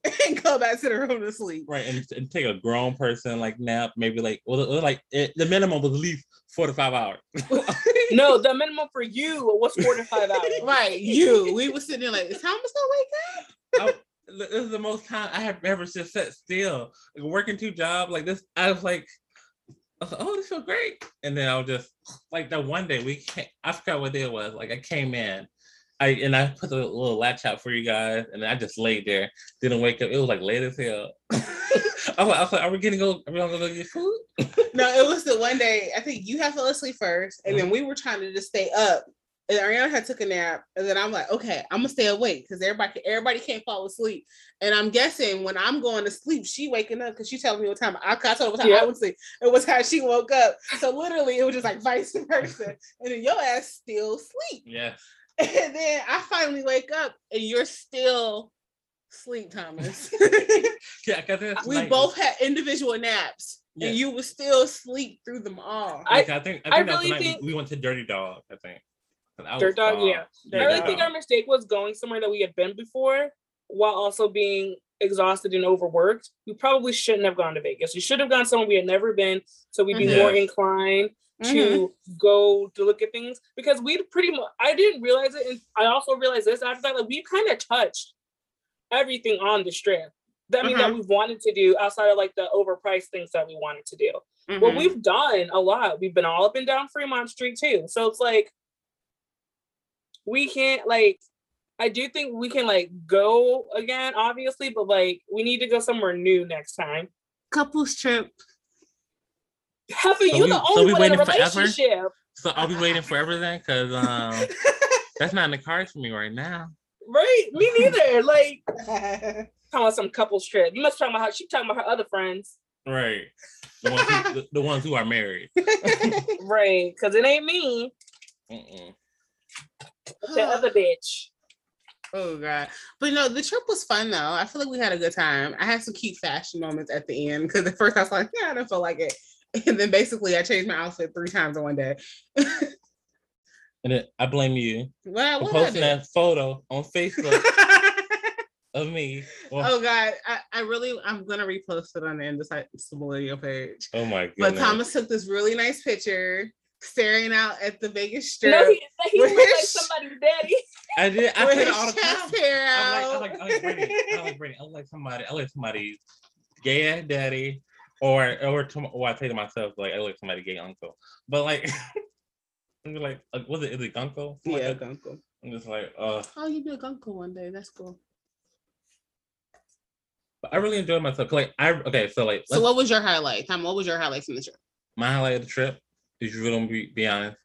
S3: and go back to the room to sleep.
S2: right and, and take a grown person like nap maybe like well, well, like it, the minimum was at least four to five hours
S4: No, the minimum for you was four to five hours.
S3: Right, you. We were sitting there like, is Thomas gonna wake up?
S2: I, this is the most time i have ever just sat still like working two jobs like this i was like I was like, oh, this feels great. And then I was just like that one day we came, I forgot what day it was. Like I came in, I and I put the little latch out for you guys, and I just laid there, didn't wake up. It was like late as hell. I was like, I was like, are we gonna go? Are we gonna go get food?
S3: No, it was the one day I think you had fell asleep first, and then we were trying to just stay up. And Ariana had took a nap, and then I'm like, okay, I'm gonna stay awake because everybody everybody can't fall asleep. And I'm guessing when I'm going to sleep, she waking up because she telling me what time I, I told her what time I
S4: Yep.
S3: would sleep. It was how she woke up. So literally, it was just like vice versa. And then your ass still sleep.
S2: Yeah.
S3: And then I finally wake up, and you're still sleep, Thomas.
S2: Yeah, 'cause it's
S3: we
S2: like-
S3: both had individual naps,
S2: Yeah.
S3: and you would still sleep through them all.
S4: I-
S2: Like, I, think I
S4: I
S2: think that the
S4: really
S2: night we-
S4: think-
S2: we, went to Dirty Dog. I think. 'Cause I
S4: Dirt Dog,
S2: gone.
S4: yeah.
S2: Dirty
S4: I really
S2: Dog.
S4: think our mistake was going somewhere that we had been before while also being exhausted and overworked. We probably shouldn't have gone to Vegas. We should have gone somewhere we had never been so we'd be
S2: Mhm.
S4: more
S2: Yes.
S4: inclined
S3: Mhm.
S4: to go to look at things because we pretty much I didn't realize it and I also realized this after that like we kind of touched everything on the strip. That I mean that
S3: Mhm.
S4: we wanted to do outside of like the overpriced things that we wanted to do. Well,
S3: Mhm.
S4: we've done a lot. We've been all up and down Fremont Street too. So it's like we can't like I do think we can like go again, obviously, but like we need to go somewhere new next time.
S3: couples trip.
S4: Heifer,
S2: So
S4: you
S2: we-
S4: the
S2: so
S4: only
S2: we
S4: one in a
S2: waiting forever?
S4: relationship.
S2: I'll be waiting forever then? Because um, that's not in the cards for me right now.
S4: Right? Me neither. Like talking about some couples trip. You must be talking about how she talking about her other friends.
S2: Right. The ones who, the, the ones who are married.
S4: Right. Cause it ain't me.
S2: Mm-mm.
S4: It's that other bitch.
S3: Oh god. But no, the trip was fun though. I feel like we had a good time. I had some cute fashion moments at the end because at first I was like, yeah, I don't feel like it. And then basically I changed my outfit three times in one day.
S2: And then I blame you
S3: Well,
S2: for
S3: what
S2: posting that photo on Facebook of me. Well,
S3: oh god, I, I really I'm gonna repost it on the Indecisibility page.
S2: oh my
S3: god!
S2: But.
S3: Thomas took this really nice picture staring out at the Vegas Strip
S4: No, he, he
S3: With
S4: looked like
S3: his-
S4: somebody's daddy.
S2: I did. I
S3: with
S2: say it all the time.
S3: hair
S2: I
S3: out.
S2: like, I like, I like Brittany. I like Brittany. I like somebody. I like somebody's gay daddy, or or to, or I say to myself like I like somebody gay uncle. But like, I'm like, like, was it is it uncle?
S3: yeah, uncle.
S2: I'm just like, uh,
S3: Oh, you be a uncle one day. That's cool.
S2: but I really enjoyed myself. Like I okay, so like
S3: So what was your highlight? Tom, what was your highlight from the trip?
S2: my highlight of the trip, if you really be, be honest,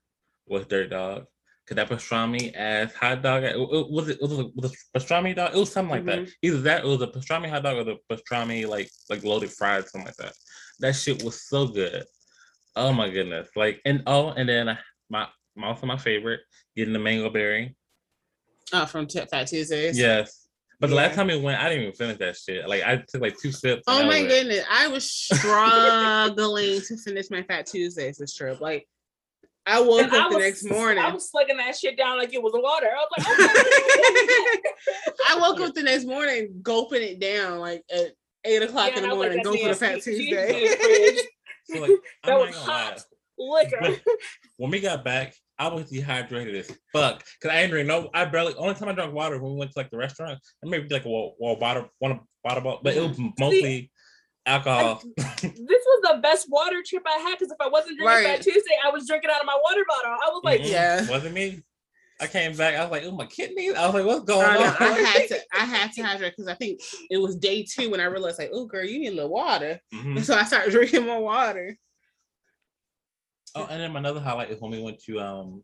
S2: was Dirt Dog. Cause that pastrami ass hot dog, it, it- was it was it was a pastrami dog? It was something like that. Mm-hmm. Either that, it was a pastrami hot dog, or the pastrami like like loaded fries, something like that. That shit was so good. Oh my goodness! Like and oh, and then my, my also my favorite, getting the mango berry.
S3: Oh, from Fat Tuesdays.
S2: Yes, but the last time we went, I didn't even finish that shit. Like I took like two sips.
S3: Oh my
S2: was
S3: goodness, I was struggling to finish my Fat Tuesdays this trip. Like, I woke
S4: And I
S3: up the
S4: was-
S3: next morning.
S4: I was slugging that shit down like it was water. I was like, oh
S3: I woke up the next morning, gulping it down like at eight o'clock
S4: Yeah,
S3: in the morning,
S4: like,
S3: go for the. Fat
S4: She- she
S3: Tuesday.
S4: in the fridge.
S2: So like,
S4: That
S2: I'm
S4: was
S2: not gonna lie.
S4: hot liquor.
S2: But when we got back, I was dehydrated as fuck because I didn't drink no. I barely. Only time I drank water when we went to like the restaurant, and maybe like a wa- wa- water, one water bottle, but it was mostly alcohol.
S4: this was the best water trip I had because if I wasn't drinking
S3: Right.
S4: Fat Tuesday, I was drinking out of my water bottle. I was like,
S2: Mm-mm,
S3: Yeah.
S2: wasn't me. I came back. I was like, "Oh my kidneys!" I was like, "What's going
S3: I, know,
S2: on?"
S3: I had to, I had to hydrate because I think it was day two when I realized, like, oh, girl, you need a little water.
S2: Mhm.
S3: So I started drinking more water.
S2: Oh, and then another highlight is when we went to um,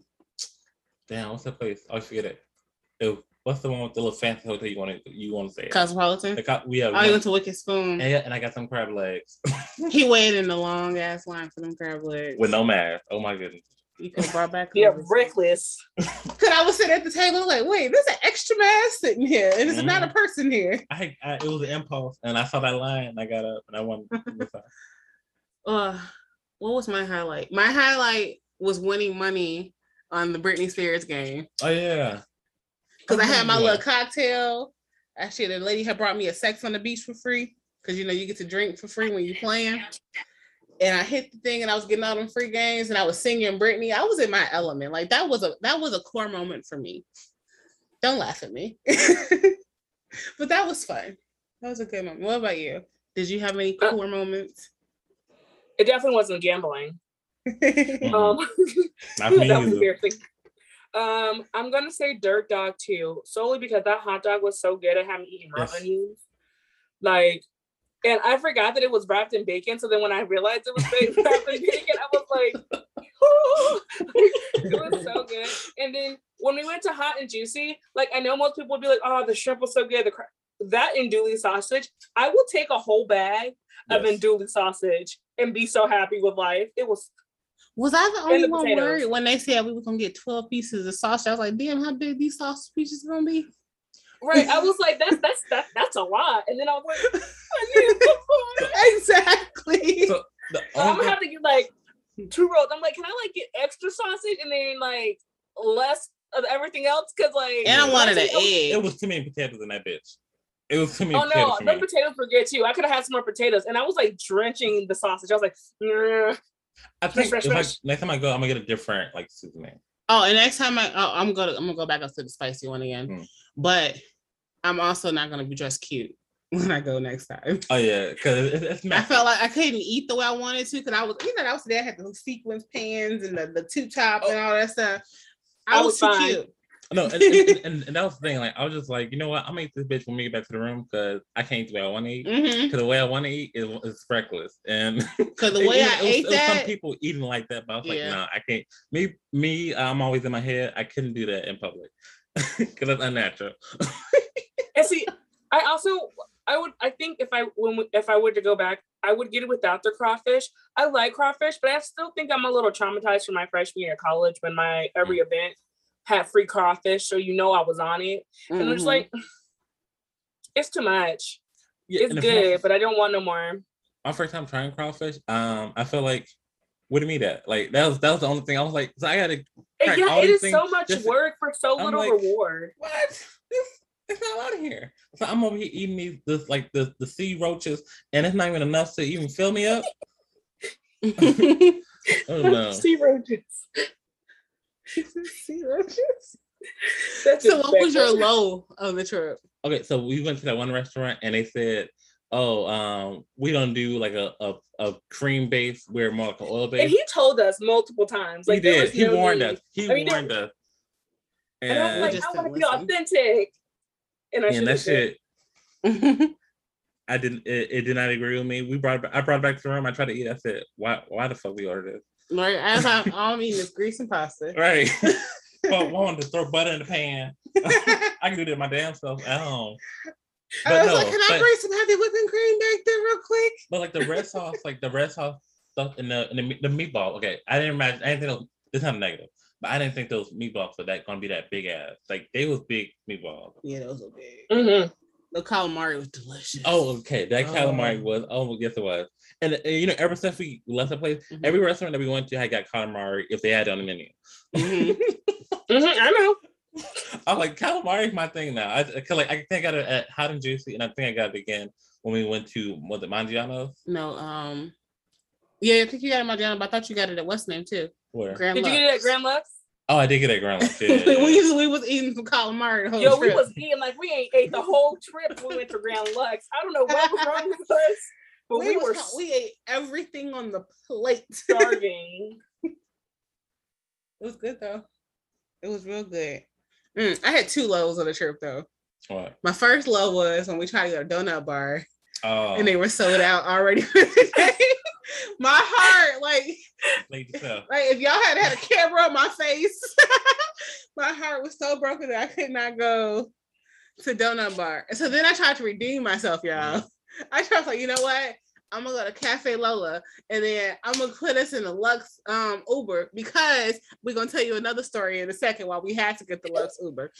S2: damn, what's that place? Oh, I forget it. It- what's the one with the little fancy hotel you want to you want to say? it?
S3: Cosmopolitan.
S2: The co- we have
S3: Oh, he went to Wicked Spoon.
S2: and, yeah, and I got some crab legs
S3: He waited in the long ass line for them crab legs.
S2: with no mask. Oh my goodness.
S3: You could have brought back.
S4: yeah,
S3: others.
S4: reckless.
S3: Cause I was sitting at the table like, wait, there's an extra mask sitting here, and it's not a person here.
S2: I, I it was an impulse, and I saw that line, and I got up, and I wanted.
S3: Uh, what was my highlight? My highlight was winning money on the Britney Spears game
S2: oh yeah,
S3: because I had my little cocktail. Actually, the lady had brought me a sex on the beach for free because you know you get to drink for free when you're playing. And I hit the thing, and I was getting all them free games, and I was singing Britney. I was in my element. Like that was a that was a core moment for me. Don't laugh at me, but that was fun. That was a good moment. What about you? Did you have any
S4: Uh,
S3: moments?
S4: It definitely wasn't gambling. Um,
S2: not
S4: that was
S2: either.
S4: embarrassing. Um, I'm gonna say Dirt Dog too, solely because that hot dog was so good. I haven't eaten raw
S2: Yes.
S4: onions, like, and I forgot that it was wrapped in bacon. So then when I realized it was wrapped in bacon, I was like, it was so good. And then when we went to Hot and Juicy, like I know most people would be like, "Oh, the shrimp was so good." The cra-. that andouille sausage, I will take a whole bag of
S2: Yes.
S4: andouille sausage and be so happy with life. It was
S3: Was I the only
S4: the
S3: one
S4: potatoes.
S3: worried when they said we were gonna get 12 pieces of sausage? I was like, damn, how big these sausage pieces gonna be?
S4: Right. I was like, that's that's that, that's a lot. And then I was like, I need more.
S3: exactly.
S2: So
S4: So I'm gonna have to get like two rolls. I'm like, can I like get extra sausage and then like less of everything else? Cause like
S3: and I wanted an
S4: Oh,
S2: it
S3: egg.
S2: was too many potatoes in that bitch. It was too many
S4: Oh
S2: potatoes
S4: no,
S2: for
S4: the
S2: me.
S4: potatoes were good too. I could have had some more potatoes, and I was like drenching the sausage. I was like, "Nah."
S2: I think
S4: fresh,
S2: if I, next time I go, I'm gonna get a different like seasoning.
S3: Oh, and next time I oh, I'm gonna I'm gonna go back up to the spicy one again.
S2: Mm.
S3: But I'm also not gonna be dressed cute. when I go next time.
S2: Oh yeah, because it's, it's
S3: I felt like I couldn't eat the way I wanted to because I was, you know, that was the day I had the sequins pants and the, the tube top and all that stuff. I,
S4: I
S3: was,
S4: was
S3: too
S4: fine.
S3: cute.
S2: No, and, and, and, and that was the thing. Like, I was just like, you know what? I'm gonna eat this bitch when we get back to the room because I can't eat the way I want to eat. Mm-hmm.
S3: Because
S2: Because the way I want to eat is, is reckless. And
S3: because
S2: the
S3: way
S2: it-
S3: I
S2: it was-
S3: ate
S2: it was some people eating like that, but I was like,
S3: Yeah.
S2: no, I can't. Me, me, I'm always in my head. I couldn't do that in public because that's unnatural.
S4: And see, I also I would I think if I when if I were to go back, I would get it without the crawfish. I like crawfish, but I still think I'm a little traumatized from my freshman year of college when my every mm. event had free crawfish, so you know I was on it. And I'm just like, it's too much.
S2: Yeah,
S4: It's good,
S2: first-
S4: but I don't want no more.
S2: my first time trying crawfish, um, I felt like, what do you mean that? Like that was that was the only thing I was like, so I gotta
S4: And
S2: Crack, all
S4: yeah, it
S2: these
S4: is so much
S2: just-
S4: work for so
S2: I'm
S4: little
S2: like-
S4: reward.
S2: what? This it's not out of here. So I'm over here eating these this like the the sea roaches, and it's not even enough to even fill me up. Oh no.
S4: sea roaches.
S3: Sea roaches.
S4: That's
S3: So, what was your low of the trip?
S2: Okay, so we went to that one restaurant and they said, "Oh, um, we don't do like a a, a cream base. We're more like an oil
S4: And
S2: base."
S4: he told us multiple times. Like
S2: he did. He
S4: no
S2: warned
S4: need.
S2: us. He
S4: I mean,
S2: warned us.
S4: And I was like, I want to be authentic. And I
S2: and that
S4: should
S2: shit, I didn't. It, it did not agree with me. We brought. it I brought it back to the room. I tried to eat. I said, "Why? Why the fuck we ordered
S3: right, as I'm, all I'm eating is grease and pasta.
S2: Right. but I wanted to throw butter in the pan. I can do that my damn self at home.
S3: I was
S2: no,
S3: like, can I
S2: but-
S3: bring some heavy whipping cream back there real quick?
S2: But like the red sauce, like the red sauce stuff in the in the, the meatball. Okay, I didn't imagine. I didn't think those, it's not negative, but I didn't think those meatballs were that gonna be that big ass. Like they was big meatballs.
S3: Yeah, those are big.
S4: Mhm.
S3: The calamari was delicious.
S2: Oh, okay. That calamari
S3: Oh.
S2: was. Oh, guess it was. And, uh, you know, ever since we left the place,
S3: Mhm.
S2: every restaurant that we went to had got calamari if they had it on the menu.
S3: Mhm.
S4: Mhm, I know.
S2: I'm like, calamari is my thing now. I, I like I think I got it at Hot and Juicy, and I think I got it again when we went to was it Maggiano's?
S3: no, um, yeah, I think you got it in my channel, but I thought you got it at what's name too.
S2: Where?
S3: Grand
S4: Did you get it at Grand Lux?
S2: Oh, I did get it at Grand Lux. Yeah, yeah,
S3: we, was, we was eating some calamari the whole
S4: Yo, we was eating like we ain't ate the whole trip. We went to Grand Lux. I don't know what was wrong with us, but we,
S3: was
S4: were
S3: hu- we ate everything on the plate.
S4: starving.
S3: It was good though. It was real good. Mm, I had two lows on the trip though.
S2: What?
S3: My first low was when we tried to go to donut bar
S2: Oh,
S3: and they were sold out already for the day. My heart, like, like if y'all had had a camera on my face, my heart was so broken that I could not go to donut bar. And so then I tried to redeem myself, y'all. I tried like, you know what? I'm gonna go to Cafe Lola and then I'm gonna put us in a Lux um Uber because we're gonna tell you another story in a second why we had to get the Lux Uber.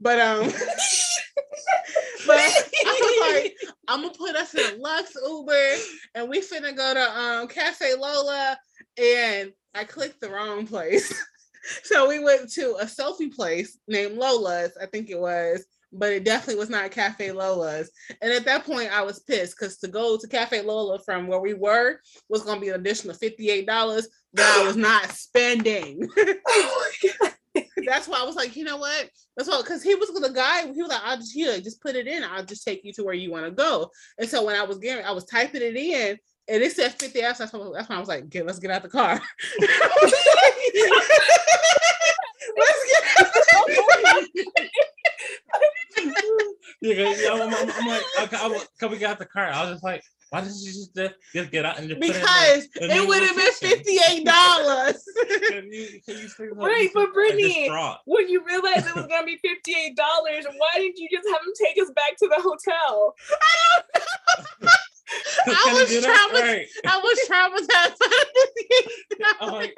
S3: But um but I was like, I'm gonna put us in a Lux Uber and we finna go to um Cafe Lola and I clicked the wrong place. so we went to a selfie place named Lola's, I think it was, but it definitely was not Cafe Lola's. And at that point, I was pissed because to go to Cafe Lola from where we were was going to be an additional $58 that I was not spending. That's why I was like, you know what? That's why, because he was the guy, he was like, I'll just, here, just put it in. I'll just take you to where you want to go. And so when I was getting, I was typing it in and it said 50 hours. That's why, that's why I was like, get, let's get out the car. let's get out the car.
S2: Yeah, 'cause, yeah, I'm, I'm- I'm like, okay, I, was- cause we got the car. I was just like, why didn't you just, just, get out and just put it in
S3: because
S2: the- the
S3: it would have been dollars.
S2: Can you- can you see what
S4: Right, but Brittany- when you realized it was gonna be fifty-eight dollars, why didn't you just have him take us back to the hotel?
S3: I
S2: Can you
S3: was
S2: do that?
S3: traumatized.
S2: Right.
S3: I was traumatized
S2: I'm
S3: $58.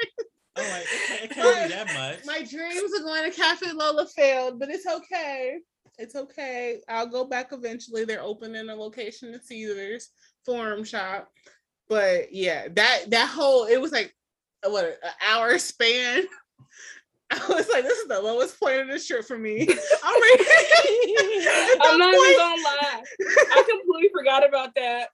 S2: Like, I'm like, it can't, it can't be that much.
S3: My dreams of going to Cafe Lola failed, but it's okay. It's okay. I'll go back eventually. They're opening a location in Caesars Forum Shop. But yeah, that that whole it was like what an hour span. I was like, this is the lowest point of this trip for me. I'm ready. At
S4: I'm
S3: that
S4: not
S3: point,
S4: even gonna lie. I completely forgot about that.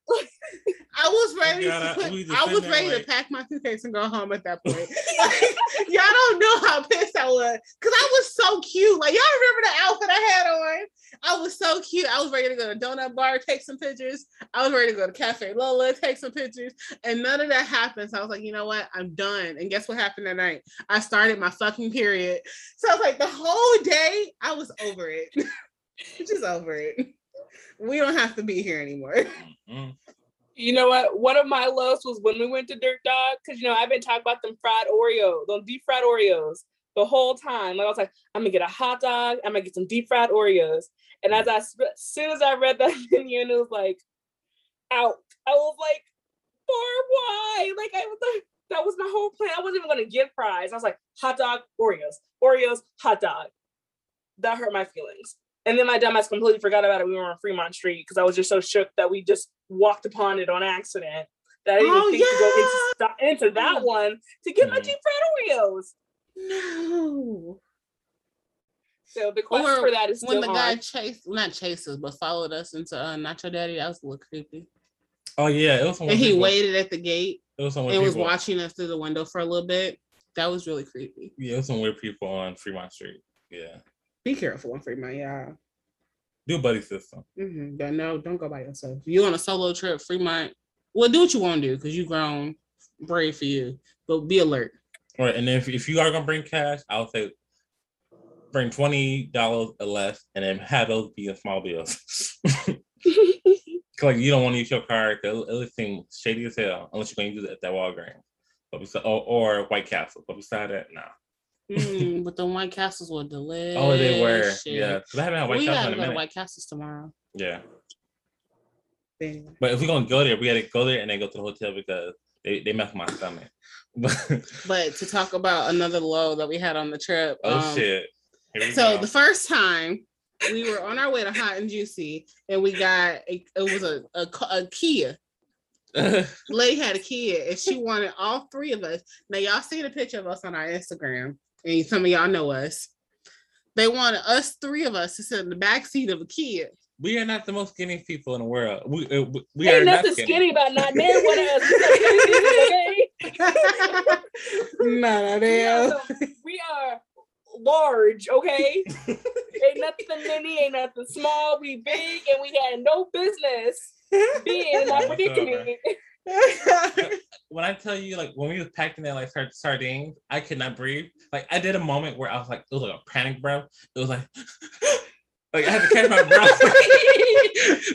S3: I was ready.
S2: You
S3: To
S2: gotta-
S3: put, I was ready
S2: like-
S3: to pack my suitcase and go home at that point. y'all don't know how pissed I was because I was so cute. Like y'all remember the outfit I had on? I was so cute. I was ready to go to Donut Bar, take some pictures. I was ready to go to Cafe Lola, take some pictures, and none of that happened. So I was like, you know what? I'm done. And guess what happened that night? I started my fucking period. So I was like, the whole day I was over it. Just over it. We don't have to be here anymore.
S2: Mm.
S4: You know what? One of my loves was when we went to Dirt Dog because you know I've been talking about them fried Oreos, those deep fried Oreos the whole time. Like I was like, I'm gonna get a hot dog, I'm gonna get some deep fried Oreos. And as I as soon as I read that menu and it was like out, I was like, for why? Like I was like, that was my whole plan. I wasn't even gonna get fries. I was like, hot dog, Oreos, Oreos, hot dog. That hurt my feelings. And then my dumbass completely forgot about it. We were on Fremont Street because I was just so shook that we just walked upon it on accident. That I didn't
S3: Oh,
S4: even think to go into, into that
S3: Mm.
S4: one to get my
S2: Mhm.
S4: deep fried Oreos.
S3: No.
S4: So the quest
S3: Or
S4: for that is
S3: when
S4: still
S3: the guy chased, not chased us, but followed us into uh, Nacho Daddy, that was a little creepy.
S2: Oh yeah, it was
S3: And he waited at the gate
S2: It was weird
S3: was watching us through the window for a little bit. That was really creepy.
S2: Yeah, it was some weird people on Fremont Street. Yeah,
S3: Be careful on Fremont, yeah.
S2: do a buddy system.
S3: Mm-hmm. Don't no, don't go by yourself. You on a solo trip, Fremont. Well, do what you want to do because you grown, brave for you. But be alert.
S2: All right, and then if, if you are gonna bring cash, I would say bring twenty dollars or less, and then have those be in small bills. 'Cause, like you don't want to use your card because it'll, it'll seem shady as hell unless you're gonna use it at that Walgreens. But besi- or, or White Castle. But beside that, no.
S3: Mm, but the White Castles were delicious.
S2: Oh, they were. Yeah, 'cause I haven't had White
S3: we
S2: Castle
S3: gotta
S2: in a
S3: go to. White Castles tomorrow.
S2: Yeah,
S3: Anyway.
S2: but if we're gonna go there, we gotta go there and then go to the hotel because they they mess my stomach. But
S3: But to talk about another low that we had on the trip.
S2: oh
S3: um,
S2: shit.
S3: So
S2: go.
S3: the first time we were on our way to Hot and Juicy, and we got a, it was a, a, a Kia. Lady had a Kia, and she wanted all three of us. Now y'all see the picture of us on our Instagram, and some of y'all know us. They wanted us three of us to sit in the back seat of a Kia.
S2: we are not the most skinny people in the world. We uh, we- we are
S4: Ain't
S2: not
S4: nothing
S2: skinny.
S4: skinny about not knowing what else. okay?
S3: None of
S4: We are, we are large, okay? ain't nothing mini, ain't nothing small. We big and we had no business being in that
S2: Whatsoever.
S4: predicament.
S2: when I tell you, like when we was packing that like sard- sardines, I could not breathe. Like I did a moment where I was like, it was like a panic breath. It was like, like I had to catch my breath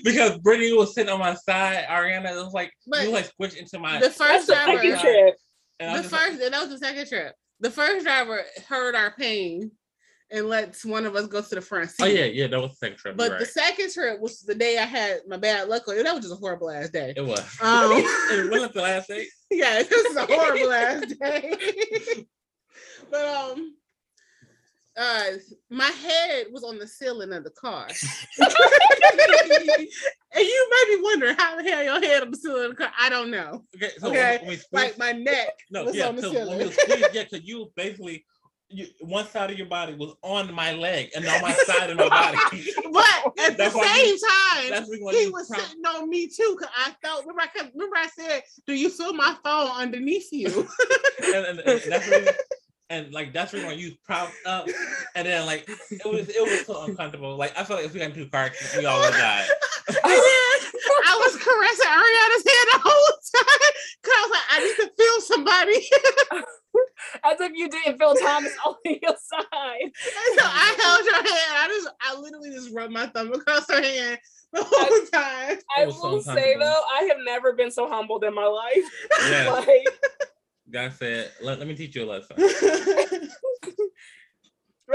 S2: because Brittany was sitting on my side. Ariana it was like,
S3: But
S2: you like squished into my.
S3: the
S4: That's
S3: first
S4: the second trip.
S2: and
S3: the
S2: was just like,
S3: first, and that was the second trip. The first driver heard our pain and lets one of us go to the front seat.
S2: oh yeah, yeah, that was the second trip.
S3: But
S2: you're
S3: the second trip, was the day I had my bad luck, that was just a horrible ass day.
S2: it was.
S3: Um,
S2: it wasn't the last day.
S3: yeah, it was a horrible ass day. but um, uh, my head was on the ceiling of the car, and you may be wondering how the hell your head on the ceiling of the car. I don't know.
S2: Okay, so
S3: Okay,
S2: when squished-
S3: Like my neck
S2: No,
S3: was
S2: yeah,
S3: on the
S2: because when
S3: ceiling.
S2: we was squeezed, yeah, because you basically you, one side of your body was on my leg and on my side of my body.
S3: But at the
S2: That's
S3: same
S2: you-
S3: time,
S2: That's the reason why
S3: he was sitting on me too. Cause I felt remember I remember I said, "Do you feel my phone underneath you?"
S2: and, and, and that's the reason, and like that's the reason why you propped up, and then like it was it was so uncomfortable. Like I felt like if we got into a car, we all would have died.
S3: And then I was caressing Ariana's head the whole time. Cause I was like, I need to feel somebody.
S4: As if you didn't feel Thomas on your side.
S3: And so I held your hand. I just, I literally just rubbed my thumb across her hand the whole time.
S4: I
S2: was so
S4: will say though, I have never been so humbled in my life.
S2: Yeah,
S4: Like,
S2: God said, let, let me teach you a lesson.
S4: like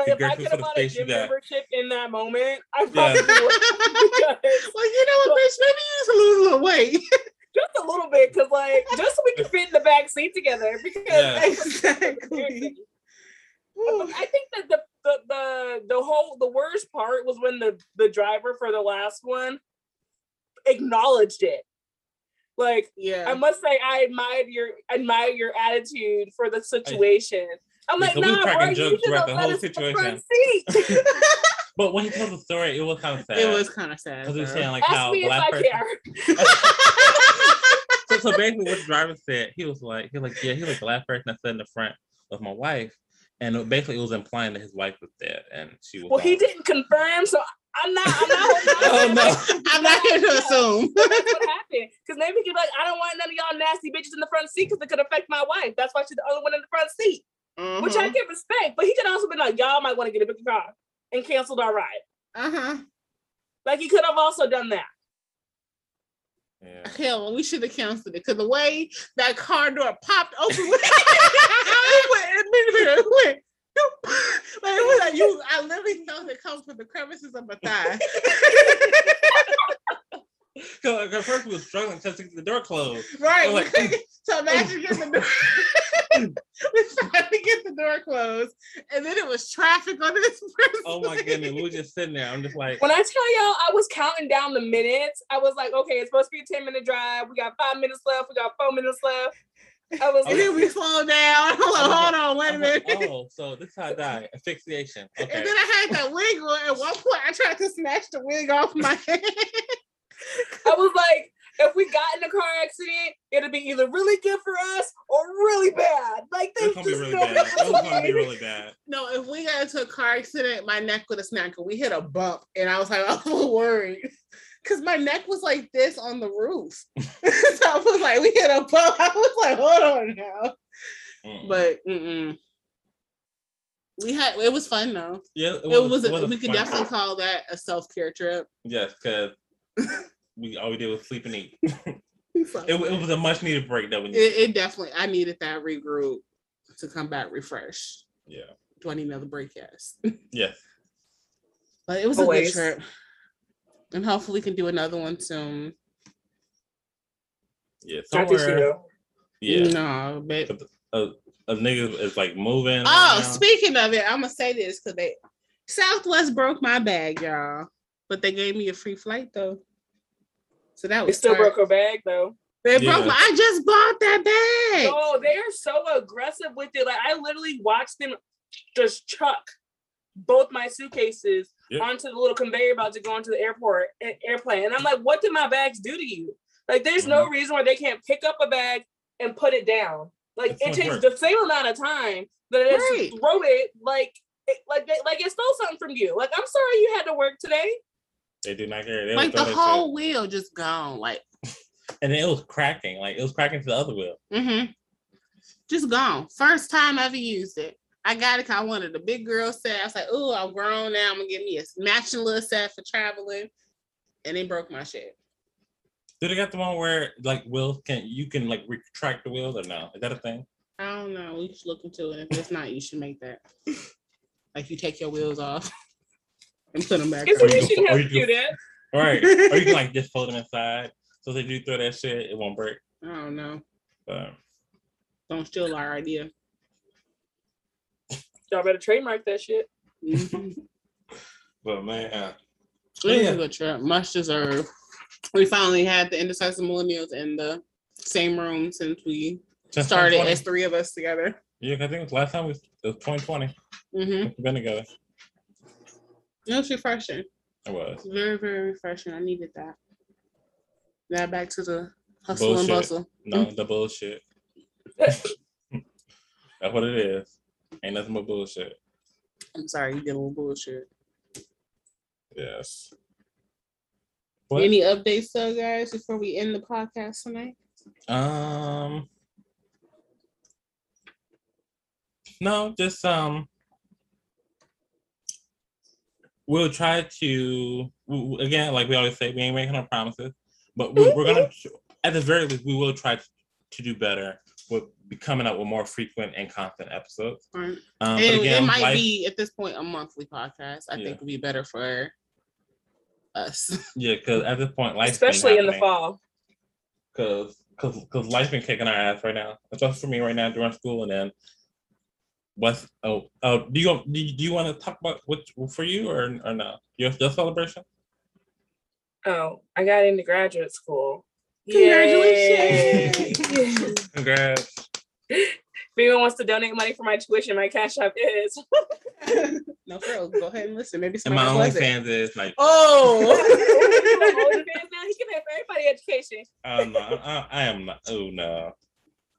S2: Be
S4: if I
S2: grateful
S4: could have bought a
S2: space you
S4: gym membership in that moment, I
S2: Yeah.
S4: probably would. Because-
S3: well, you know what, bitch? Maybe you need to lose a little weight.
S4: just a little bit, because like just so we can fit in the back seat together. Because
S2: Yeah.
S3: exactly.
S4: I think that the, the the the whole the worst part was when the the driver for the last one acknowledged it. Like I must say, I admired your admire your attitude for the situation. I'm like,
S2: Because we
S4: nah,
S2: were
S4: bro,
S2: cracking
S4: you
S2: jokes
S4: should
S2: throughout
S4: have
S2: the
S4: let
S2: whole
S4: us in front
S2: situation.
S4: seat.
S2: But when he told the story, it was kind of sad.
S3: It was kind of sad.
S2: because he was saying like
S4: Ask
S2: how
S4: me
S2: the
S4: if I
S2: person.
S4: care.
S2: so, so basically, what the driver said, he was like, he was like, yeah, he was like the last person that sat in the front of my wife, and basically it was implying that his wife was dead, and she was.
S4: Well, he didn't confirm, so I'm not. I'm not.
S2: Oh, no.
S3: I'm not here to assume.
S4: That's what happened. Because maybe he'd be like, I don't want none of y'all nasty bitches in the front seat because it could affect my wife. That's why she's the only one in the front seat, which I can respect. But he could also be like, y'all might want to get a bigger car and canceled our ride.
S3: uh-huh.
S4: Like he could have also done that.
S2: Yeah.
S3: Hell, we should have canceled it because the way that car door popped open, it went, it went, like, it was like you. I literally felt it come from the crevices of my thigh.
S2: Because at first we was struggling to get the door closed.
S3: right.
S2: Like,
S3: so imagine getting the door. we tried to get the door closed, and then it was traffic on this person.
S2: Oh my goodness, we were just sitting there. I'm just like,
S4: When I tell y'all, I was counting down the minutes. I was like, okay, it's supposed to be a 10 minute drive. We got five minutes left. We got four minutes left. I was
S3: And
S4: like,
S3: then we slowed down. I'm like, hold on, wait a
S2: I'm like,
S3: minute.
S2: oh, so this is how I die. Asphyxiation. Okay.
S3: And then I had that wig on. At one point, I tried to snatch the wig off my head.
S4: I was like, if we got in a car accident, it'd be either really good for us or really bad. Like
S2: It's
S4: there's
S2: gonna be really
S4: no
S2: bad. It was gonna be really bad.
S3: no, if we got into a car accident, my neck would have snapped. 'cause We hit a bump, and I was like, I was worried. Cause my neck was like this on the roof. so I was like, we hit a bump. I was like, hold on now.
S2: Mm.
S3: But mm-mm. we had it was fun though.
S2: yeah,
S3: It, was,
S2: it
S3: a,
S2: a
S3: we could
S2: fun-
S3: definitely call that a self-care trip.
S2: Yes, because we all we did was sleep and eat. It, it was a much needed break that we needed.
S3: it, it definitely I needed that regroup to come back refreshed.
S2: yeah.
S3: Do I need another break? Yes.
S2: Yes.
S3: But it was
S4: Always.
S3: a good trip. And hopefully we can do another one soon.
S2: Yeah.
S4: Not
S2: Somewhere. Yeah.
S3: No, but
S2: A, a nigga is like moving.
S3: oh,
S2: right
S3: speaking of it, I'm gonna say this because they Southwest broke my bag, y'all. But they gave me a free flight though. So that
S4: It
S3: was
S4: still
S3: tight.
S4: broke her bag though.
S3: They
S2: Yeah.
S3: broke my I just bought that bag.
S4: Oh, they are so aggressive with it. Like I literally watched them just chuck both my suitcases
S2: Yep.
S4: onto the little conveyor belt to go into the airport a- airplane. And I'm like, what did my bags do to you? Like, there's no
S2: Mm-hmm.
S4: reason why they can't pick up a bag and put it down. Like
S2: That's
S4: it takes
S2: smart.
S4: the same amount of time that it is
S3: Right.
S4: throw it like it, like they, like it stole something from you. Like I'm sorry you had to work today.
S2: They do not care. They
S3: like the
S2: throw that
S3: whole wheel just gone. Like,
S2: and it was cracking. Like it was cracking to the other wheel.
S3: mm-hmm. Just gone. First time I ever used it. I got it 'cause I wanted a big girl set. I was like, oh, I'm grown now. I'm gonna get me a matching little set for traveling. And they broke my shit.
S2: Do they got the one where like wheels can you can like retract the wheels or no? Is that a thing?
S3: I don't know. We should look into it. If it's not, you should make that. Like you take your wheels off and put them back.
S4: Isn't
S2: Or you can-
S4: shouldn't have
S2: you
S4: to do that.
S2: All right. or you can like just fold them inside. So if you throw that shit, it won't break.
S3: I don't know.
S2: But
S3: Don't steal our idea.
S4: Y'all better trademark that shit.
S2: But man, uh,
S3: It was
S2: Yeah.
S3: a good trip. Much deserved. We finally had the indecisive millennials in the same room since we
S2: since
S3: started as three of us together.
S2: Yeah, I think it was last time we it was 2020.
S3: Mm-hmm.
S2: We've been together.
S3: It was refreshing.
S2: It was.
S3: Very, very refreshing. I needed that. Now back to the hustle
S2: Bullshit.
S3: and bustle.
S2: No, the bullshit. That's what it is. Ain't nothing but bullshit.
S3: I'm sorry, you dealing with bullshit.
S2: Yes. What?
S3: Any updates though, guys, before we end the podcast tonight?
S2: Um. No, just um. We'll try to again, like we always say, we ain't making no promises, but we, we're gonna, at the very least, we will try to, to do better with be coming up with more frequent and constant episodes.
S3: Right.
S2: Um, but
S3: And
S2: again,
S3: it might
S2: life-
S3: be at this point a monthly podcast. I
S2: Yeah.
S3: think would be better for us.
S2: yeah, because at this point, life
S4: Especially in the fall.
S2: because because because life's been kicking our ass right now, especially for me right now during school, and then what's oh oh do you do you, do you want to talk about what for you or or no your your celebration?
S4: Oh, I got into graduate school.
S3: Congratulations.
S2: Congrats!
S4: if anyone wants to donate money for my tuition, my cash app is.
S3: no, for real, go ahead and listen. Maybe
S2: And my
S3: somebody was it.
S2: OnlyFans is like
S3: Oh.
S4: OnlyFans now, he can pay for everybody quality education.
S2: I'm not. I, I am not. Oh no.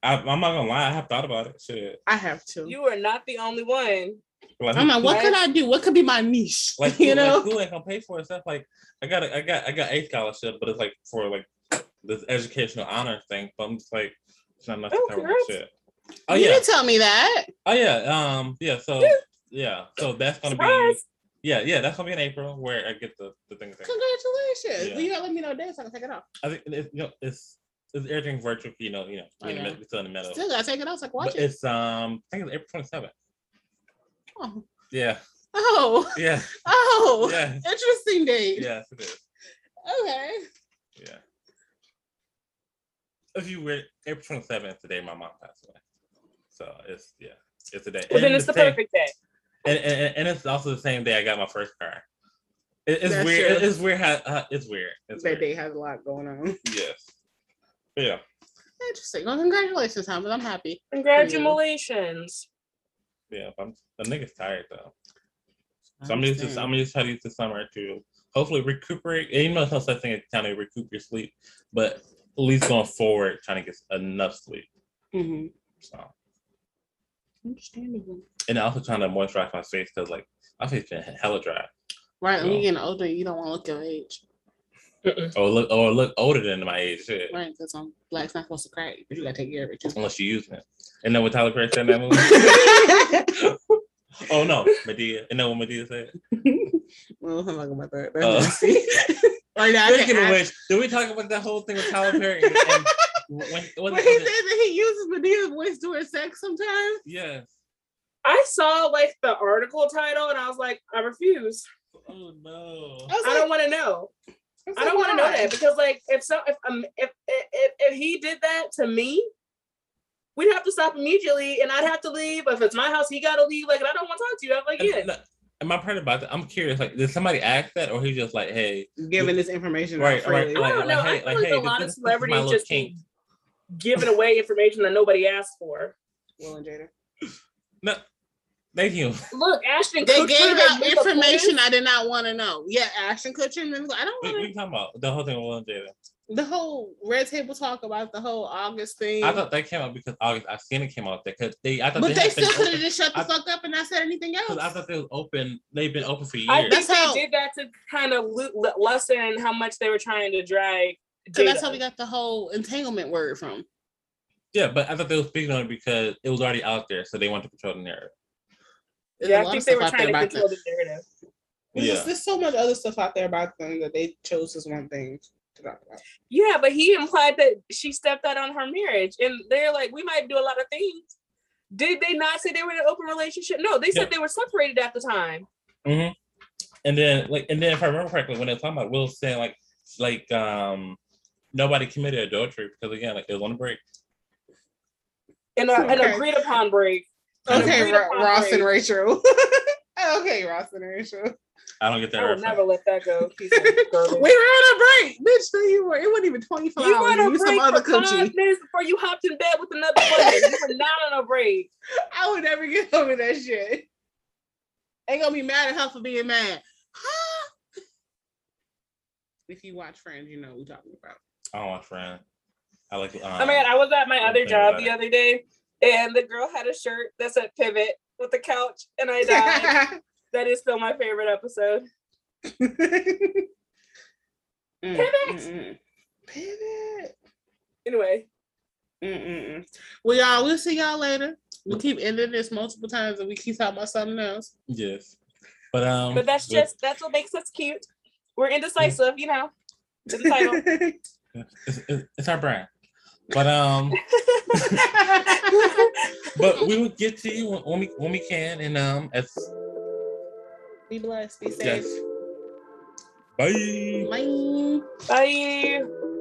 S2: I, I'm not gonna lie. I have thought about it. Shit.
S3: I have to.
S4: You are not the only one.
S2: Like,
S3: I'm like, what
S4: Right.
S3: could I do? What could be my niche?
S2: like
S3: you
S2: you
S3: know?
S2: like, school ain't gonna pay for it. Stuff like I got a, I got I got a scholarship, but it's like for like this educational honor thing. But I'm just like it's not to
S4: Oh,
S2: shit. Oh
S3: you
S2: yeah.
S3: didn't tell me that.
S2: Oh yeah. Um. Yeah. So yeah. So that's gonna be. Yeah. Yeah. That's gonna be in April where I get the the thing. thing.
S3: Congratulations.
S2: Yeah.
S3: Well, you gotta let me know days so I can take it off.
S2: I think it's you know it's it's everything virtual. You know. You know.
S3: Oh, yeah.
S2: mid- still in the middle.
S3: Still gotta take it off can watch
S2: But
S3: it.
S2: it's um. I think it's April 27th.
S3: Oh.
S2: Yeah.
S3: Oh.
S2: Yeah.
S3: Oh.
S2: Yeah.
S3: Interesting date.
S2: Yes, it is.
S3: Okay.
S2: Yeah. If you were April 27th today, my mom passed away. So it's yeah, it's a day.
S4: Well, then it's the
S2: same-
S4: perfect day.
S2: And, and, and it's also the same day I got my first car. It, it's weird.
S3: true.
S2: It's weird how uh, it's weird. It's
S3: That
S2: weird.
S3: day has a lot going on.
S2: Yes. But yeah.
S3: Interesting. Well, congratulations, Thomas. I'm happy.
S4: Congratulations.
S2: Yeah. But I'm, the nigga's tired though. So I'm just, I'm just trying to use the summer to hopefully recuperate. And you know, it's no such thing as kind of recoup your sleep, but at least going forward, trying to get enough sleep.
S3: hmm
S2: So,
S3: Understandable.
S2: and also trying to moisturize my face because like my face been hella dry.
S3: Right. When you're getting older, you don't want to look your age.
S4: Mm-mm.
S2: or look or look older than my age, shit.
S3: Right. Because um, black's not supposed to crack, but you gotta take care of it too.
S2: Unless you're using it. And then what Tyler Perry said in that movie? oh no, Madea. And then what Madea said?
S3: well, I'm not gonna about that.
S2: Oh.
S3: That's nasty. Right now, I
S2: Speaking
S3: can
S2: of
S3: ask-
S2: which, did we talk about that whole thing with Tyler Perry? And, and when, when,
S3: When he says that he uses Madea's voice during sex sometimes.
S2: yes.
S4: I saw like the article title and I was like, I refuse.
S2: Oh no.
S3: I, was
S4: I don't want to know.
S3: was
S4: I
S3: like,
S4: don't want to know that because like if so if um if, if if if he did that to me, we'd have to stop immediately and I'd have to leave. If it's my house, he gotta leave. Like and I don't want to talk to you. I'm like, yeah.
S2: And, no, and part about that, I'm curious. Like, did somebody ask that, or he just like, hey,
S3: Giving this information
S2: Right,
S3: out freely.
S2: right,
S4: I don't
S2: like,
S4: know.
S2: hey-
S4: I feel
S2: like,
S4: like,
S2: hey,
S4: a lot
S2: this-
S4: of
S2: this is my
S4: celebrities just
S2: kink.
S4: giving away information that nobody asked for.
S3: Will and Jada.
S2: no, thank you.
S4: Look, Ashton
S3: They
S4: Kutcher
S3: gave out information I did not want to know. Yeah, Ashton Kutcher. And I don't
S2: We,
S3: want
S2: we can talk about the whole thing with Will and Jada.
S3: To. The whole red table talk about the whole August thing.
S2: I thought that came out because August. I seen it came out there because they. I thought
S3: but
S2: they,
S3: they still could
S2: open-
S3: have just shut the
S2: I-
S3: fuck up and not said anything else.
S2: Because I thought they was open. They've been open for years.
S4: I think
S3: That's
S4: they did that to kind of lo- lessen how much they were trying to drag.
S3: Because that's how we got the whole entanglement word from.
S2: yeah, but I thought they were speaking on it because it was already out there, so they wanted to control the narrative.
S3: There's
S4: Yeah, I think they were trying to control
S3: them.
S4: the narrative.
S3: There's,
S2: Yeah.
S3: just- there's so much other stuff out there about them that they chose as one thing to talk.
S4: Yeah, but he implied that she stepped out on her marriage, and they're like, we might do a lot of things. Did they not say they were in an open relationship? No, they said
S2: Yeah.
S4: they were separated at the time.
S2: hmm And then, like, and then if I remember correctly, when they're talking about Will saying like, like, um, nobody committed adultery because again, like, it was on a break.
S4: In a, an agreed upon break. An
S3: Okay,
S4: agreed
S3: Ro- Ross and. Rachel. okay, Ross and Rachel.
S2: I don't get that
S4: I will never let that go.
S3: We
S4: garbage.
S3: were on a break, bitch. No, you were. It wasn't even 24
S4: You
S3: hours.
S4: were on a
S3: You some
S4: break
S3: other
S4: for five minutes before you hopped in bed with another woman. you were not on a break.
S3: I would never get over that shit. Ain't gonna be mad at her for being mad. Huh? If you watch Friends, you know what we're talking about.
S2: I don't want friend. I like. Um,
S4: Oh my god, I was at my other job the
S2: it.
S4: other day, and the girl had a shirt that said pivot with the couch, and I died. that is still my favorite episode.
S3: Mm,
S4: Pivot.
S3: mm, mm. Pivot.
S4: Anyway,
S3: Mm-mm-mm. Well, y'all, we'll see y'all later. We keep ending this multiple times and we keep talking about something else.
S2: Yes, but um,
S4: but that's
S2: with-
S4: just that's what makes us cute. We're indecisive, you know. It's the title.
S2: it's, it's, it's our brand. But um, but we will get to you when, when we when we can, and um, as
S3: be blessed. Be safe.
S2: yes. Bye.
S3: Bye.
S4: Bye.